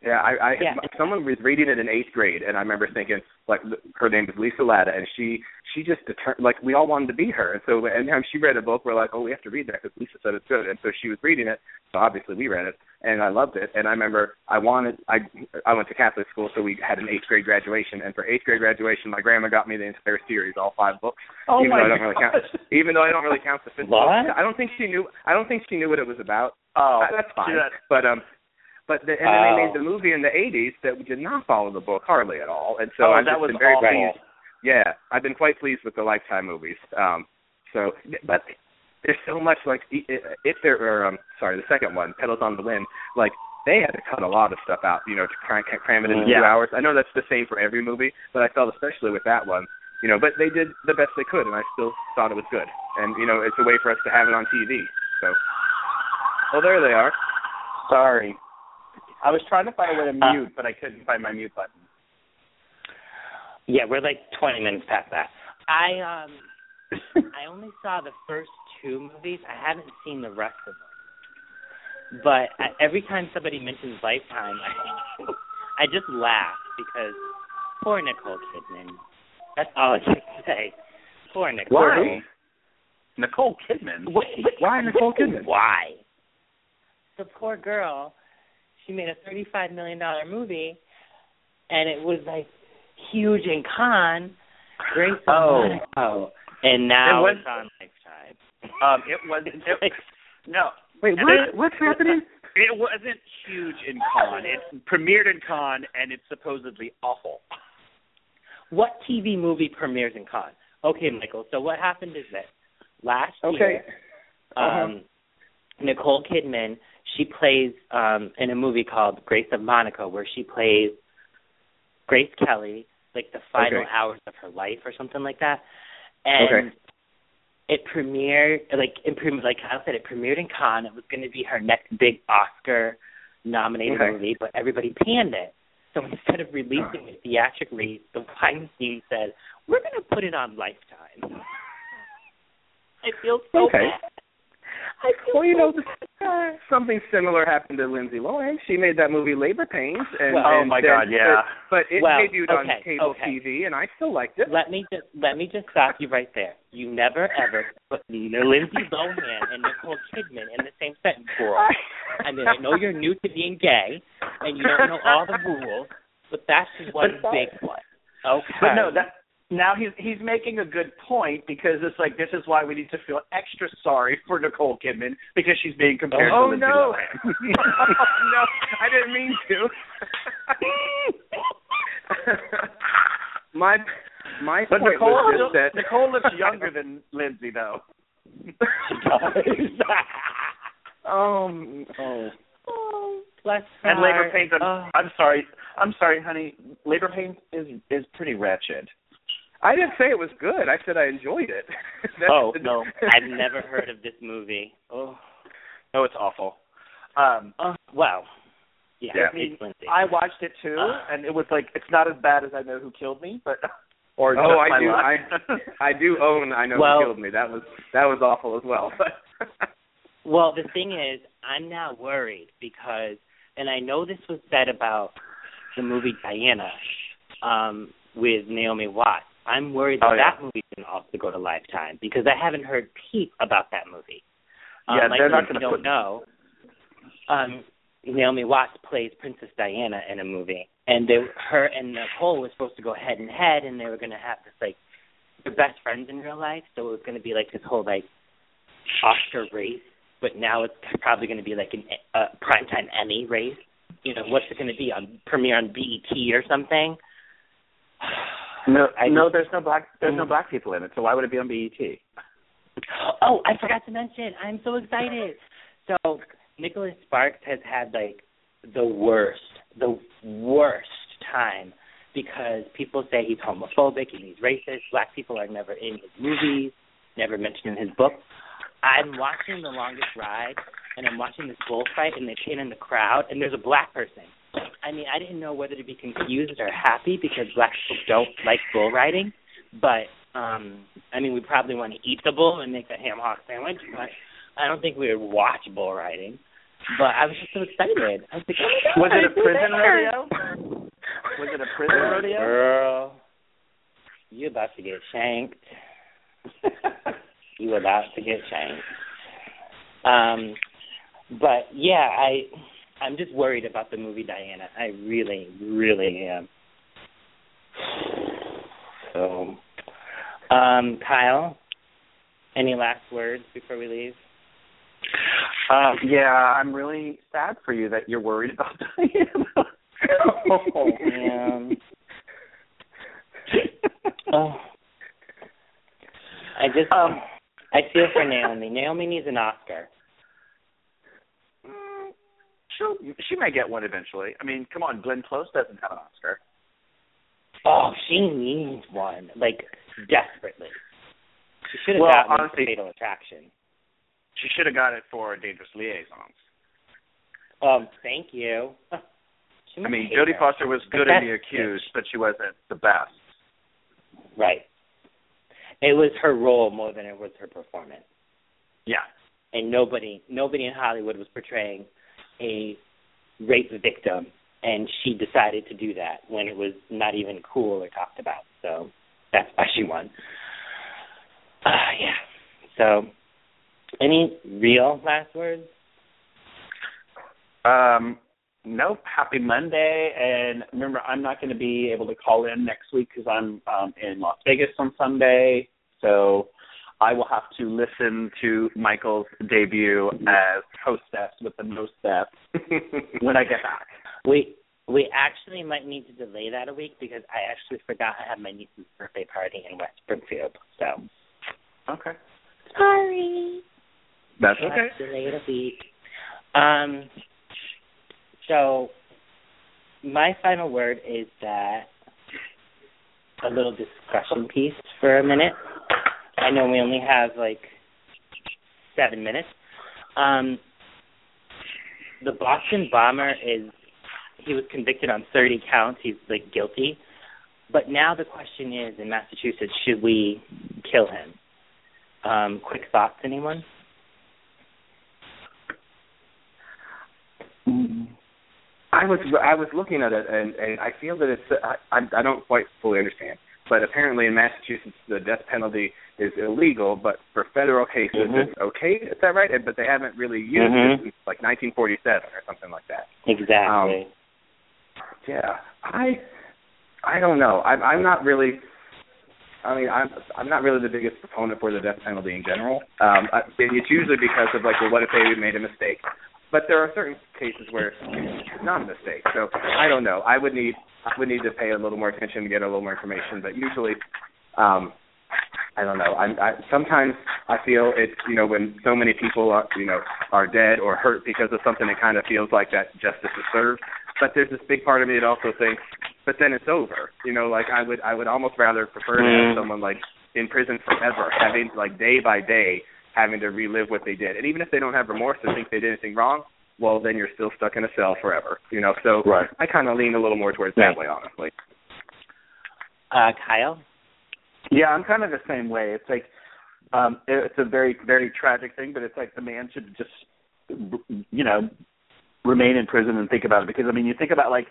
Yeah, I, I Yeah. someone was reading it in eighth grade, and I remember thinking, like, her name was Lisa Latta, and she she just deter- like we all wanted to be her, and so anytime she read a book, we're like, oh, we have to read that because Lisa said it's good, and so she was reading it, so obviously we read it, and I loved it, and I remember I wanted I I went to Catholic school, so we had an eighth grade graduation, and for eighth grade graduation, my grandma got me the entire series, all five books, Oh even my though I don't really count, even though I don't really count the fifth What? book. I don't think she knew. I don't think she knew what it was about. Oh, that's fine. that- But um, but the, and then they Oh. made the movie in the '80s that did not follow the book hardly at all, and so oh, I've that just was been very awful. pleased. Yeah, I've been quite pleased with the Lifetime movies. Um, so, but there's so much like if there or um, sorry, the second one, Petals on the Wind, like they had to cut a lot of stuff out, you know, to cram, cram it into Yeah. two hours. I know that's the same for every movie, but I felt especially with that one, you know, but they did the best they could, and I still thought it was good. And you know, it's a way for us to have it on TV. So, oh, there they are. Sorry. I was trying to find a way to Uh, mute, but I couldn't find my mute button. Yeah, we're like 20 minutes past that. I um, I only saw the first two movies. I haven't seen the rest of them. But I, every time somebody mentions Lifetime, I, I just laugh because poor Nicole Kidman. That's all I can say. Poor Nicole. Why? Nicole Kidman. Why Nicole Kidman? Why? The poor girl. She made a thirty-five million dollar movie, and it was like huge in Cannes. Grace of Oh. And now It was- it's on Lifetime. Um, it wasn't. It, no, Wait, what? What's happening? it wasn't huge in Cannes. It premiered in Cannes, and it's supposedly awful. What TV movie premieres in Cannes? Okay, Michael. So what happened is this: last Okay. year, Uh-huh. um, Nicole Kidman she plays um in a movie called Grace of Monaco, where she plays Grace Kelly, like the final Okay. hours of her life or something like that. And Okay. it premiered like it premiered like Kyle said, it premiered in Cannes. It was going to be her next big Oscar nominated Okay. movie, but everybody panned it. So instead of releasing it theatrically, the Weinstein said, "We're going to put it on Lifetime." I feel so Okay. bad. I feel Well, you so know, bad. something similar happened to Lindsay Lohan. She made that movie Labor Pains, and, Well, oh my then- God, yeah. But it Well, debuted on cable okay. TV, and I still liked it. Let me just let me just stop you right there. You never ever put Lindsay Lohan and Nicole Kidman in the same sentence, girl. I mean, I know you're new to being gay and you don't know all the rules, but that's just one But- big one. Okay. But no, that now he's he's making a good point because it's like this is why we need to feel extra sorry for Nicole Kidman because she's being compared Oh, to Lindsay no. Lohan. no, I didn't mean to. my my But point Nicole was just that Nicole looks younger than Lindsay though. um oh oh, bless her And labor pains. I'm, Oh. I'm sorry. I'm sorry, honey. Labor pains is is pretty wretched. I didn't say it was good. I said I enjoyed it. Oh, no. I've never heard of this movie. Oh, no, it's awful. Um, Oh, well. Yeah, Yeah. it's Lindsay. I watched it too, and it was like it's not as bad as I know who killed me, but or Oh, just I my do. luck. I I do own. I know Well- who killed me. That was that was awful as well. Well, the thing is, I'm now worried because, and I know this was said about the movie Diana um, with Naomi Watts. I'm worried that Oh, yeah. that movie's going to also go to Lifetime because I haven't heard peep about that movie. Um, Yeah, like they're not gonna don't put- know. Um, Naomi Watts plays Princess Diana in a movie, and they, her and Nicole were supposed to go head and head, and they were going to have this like they're best friends in real life, so it was going to be like this whole like Oscar race, but now it's probably going to be like an uh, primetime Emmy race. You know, what's it going to be on premiere on BET or something? no, I no, there's no black there's no Mm. black people in it, so why would it be on BET? Oh, I forgot to mention. I'm so excited. So Nicholas Sparks has had like the worst, the worst time because people say he's homophobic and he's racist. Black people are never in his movies, never mentioned in his book. I'm watching The Longest Ride, and I'm watching this bullfight, and they pin in the crowd, and there's a black person. I mean, I didn't know whether to be confused or happy because black people don't like bull riding, but um I mean, we probably want to eat the bull and make a ham hock sandwich, but I don't think we would watch bull riding. But I was just so excited. I was like, oh my God, Was it a prison there. rodeo? Was it a prison rodeo? Girl, you about to get shanked. you about to get shanked. Um, but yeah, I I'm just worried about the movie Diana. I really, really am. So, um, Kyle, any last words before we leave? Um, yeah, I'm really sad for you that you're worried about Diana. oh man. oh. I just Um, I feel for Naomi. Naomi needs an Oscar. She may get one eventually. I mean, come on, Glenn Close doesn't have an Oscar. Oh, she needs one, like desperately. She should have Well, gotten honestly- it for Fatal Attraction. She should have got it for Dangerous Liaisons. Um, thank you. I mean, Jodie. Foster was good in The Accused, but she wasn't the best. Right. It was her role more than it was her performance. Yeah. and nobody nobody in Hollywood was portraying a rape victim and she decided to do that when it was not even cool or talked about. So that's why she won. Uh, yeah. So any real last words? Um, nope. Happy Monday, and remember, I'm not going to be able to call in next week because I'm um, in Las Vegas on Sunday. So I will have to listen to Michael's debut as hostess with the most death when I get back. We we actually might need to delay that a week because I actually forgot I have my niece's birthday party in West Springfield. So Okay. sorry. That's Let's okay. delay it a week. Um, so my final word is that a little discussion piece for a minute. I know we only have like seven minutes. Um, the Boston bomber is he was convicted on 30 counts. He's like guilty. But now the question is in Massachusetts, should we kill him? Um, quick thoughts, anyone? I was I was looking at it and, and I feel that it's I, I I don't quite fully understand, but apparently in Massachusetts the death penalty is illegal, but for federal cases Mhm. it's okay. Is that right? But they haven't really used Mhm. it since like 1947 or something like that. Exactly. Yeah, I I don't know. I'm I'm not really. I mean, I'm I'm not really the biggest proponent for the death penalty in general. Um, I, it's usually because of like, well, what if they made a mistake? But there are certain cases where it's not a mistake. So I don't know. I would need I would need to pay a little more attention to get a little more information. But usually, um, I don't know. I, I sometimes I feel it's you know when so many people are you know are dead or hurt because of something, it kind of feels like that justice is served. But there's this big part of me that also thinks, but then it's over. You know, like I would I would almost rather prefer to Mm. have someone like in prison forever, having like day by day having to relive what they did. And even if they don't have remorse or think they did anything wrong, well then you're still stuck in a cell forever. You know, so Right. I kind of lean a little more towards that way, honestly. Uh, Kyle? Yeah, I'm kind of the same way. It's like um it's a very very tragic thing, but it's like the man should just you know remain in prison and think about it because I mean you think about like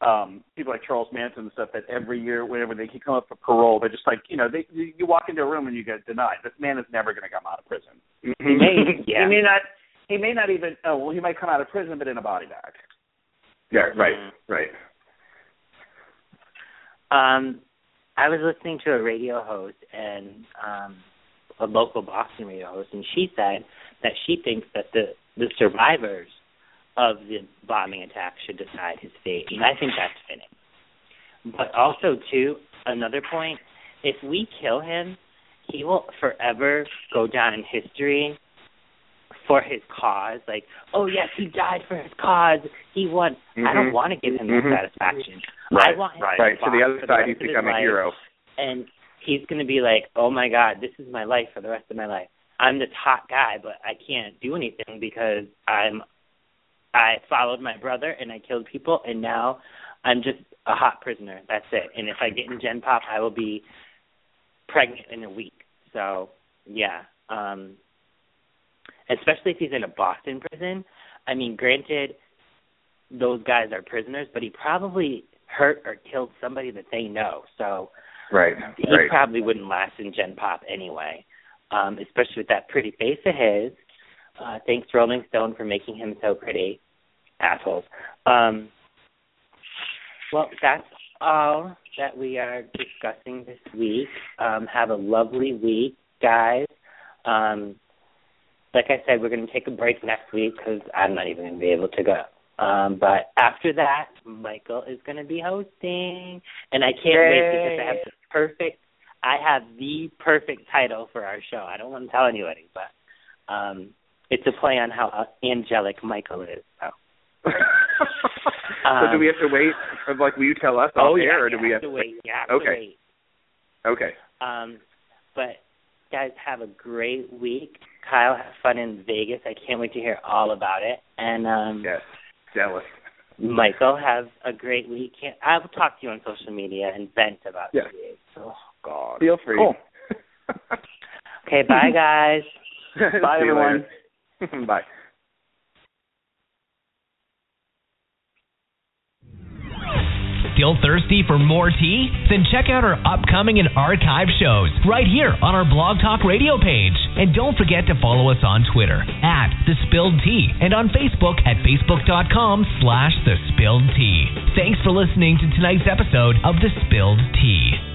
um people like Charles Manson and stuff that every year whenever they come up for parole they're just like you know they you you walk into a room and you get denied. This man is never going to come out of prison. He may Yeah. he may not he may not even oh well he might come out of prison but in a body bag. Yeah, right, right. Um, I was listening to a radio host and um, a local Boston radio host, and she said that she thinks that the the survivors of the bombing attack should decide his fate, and I think that's fitting. But also, too, another point: if we kill him, he will forever go down in history for his cause. Like, oh yes, he died for his cause. He won. Mm-hmm. I don't want to give him mm-hmm. that satisfaction. Right, I want him right. to Right. So the other side, the he's rest of his become a hero. and he's going to be like, oh my god, this is my life for the rest of my life. I'm the top guy, but I can't do anything because I'm I followed my brother and I killed people, and now I'm just a hot prisoner. That's it. And if I get in Gen Pop, I will be pregnant in a week. So yeah, um, especially if he's in a Boston prison. I mean, granted, those guys are prisoners, but he probably hurt or killed somebody that they know. So Right. he Right. probably wouldn't last in Gen Pop anyway, um, especially with that pretty face of his. Uh, thanks, Rolling Stone, for making him so pretty. Assholes. Um, well, that's all that we are discussing this week. Um, have a lovely week, guys. Um, like I said, we're going to take a break next week because I'm not even going to be able to go. Um, but after that, Michael is going to be hosting, and I can't wait because I have the perfect. I have the perfect title for our show. I don't want to tell anybody, but um, it's a play on how angelic Michael is. So. so do we have to wait? Or like, will you tell us oh off yeah, air, or do we have have to wait? Yeah, Okay. to wait. Okay. Um, but guys, have a great week. Kyle, have fun in Vegas. I can't wait to hear all about it. And um, Yes. Jealous. Michael, have a great week. I will talk to you on social media and vent about Yes. it. Oh God. Feel free. Cool. Okay, bye guys. Bye, everyone. Bye. Still thirsty for more tea? Then check out our upcoming and archive shows right here on our Blog Talk Radio page. And don't forget to follow us on Twitter at The Spilled Tea and on Facebook at facebook.com slash The Spilled Tea. Thanks for listening to tonight's episode of The Spilled Tea.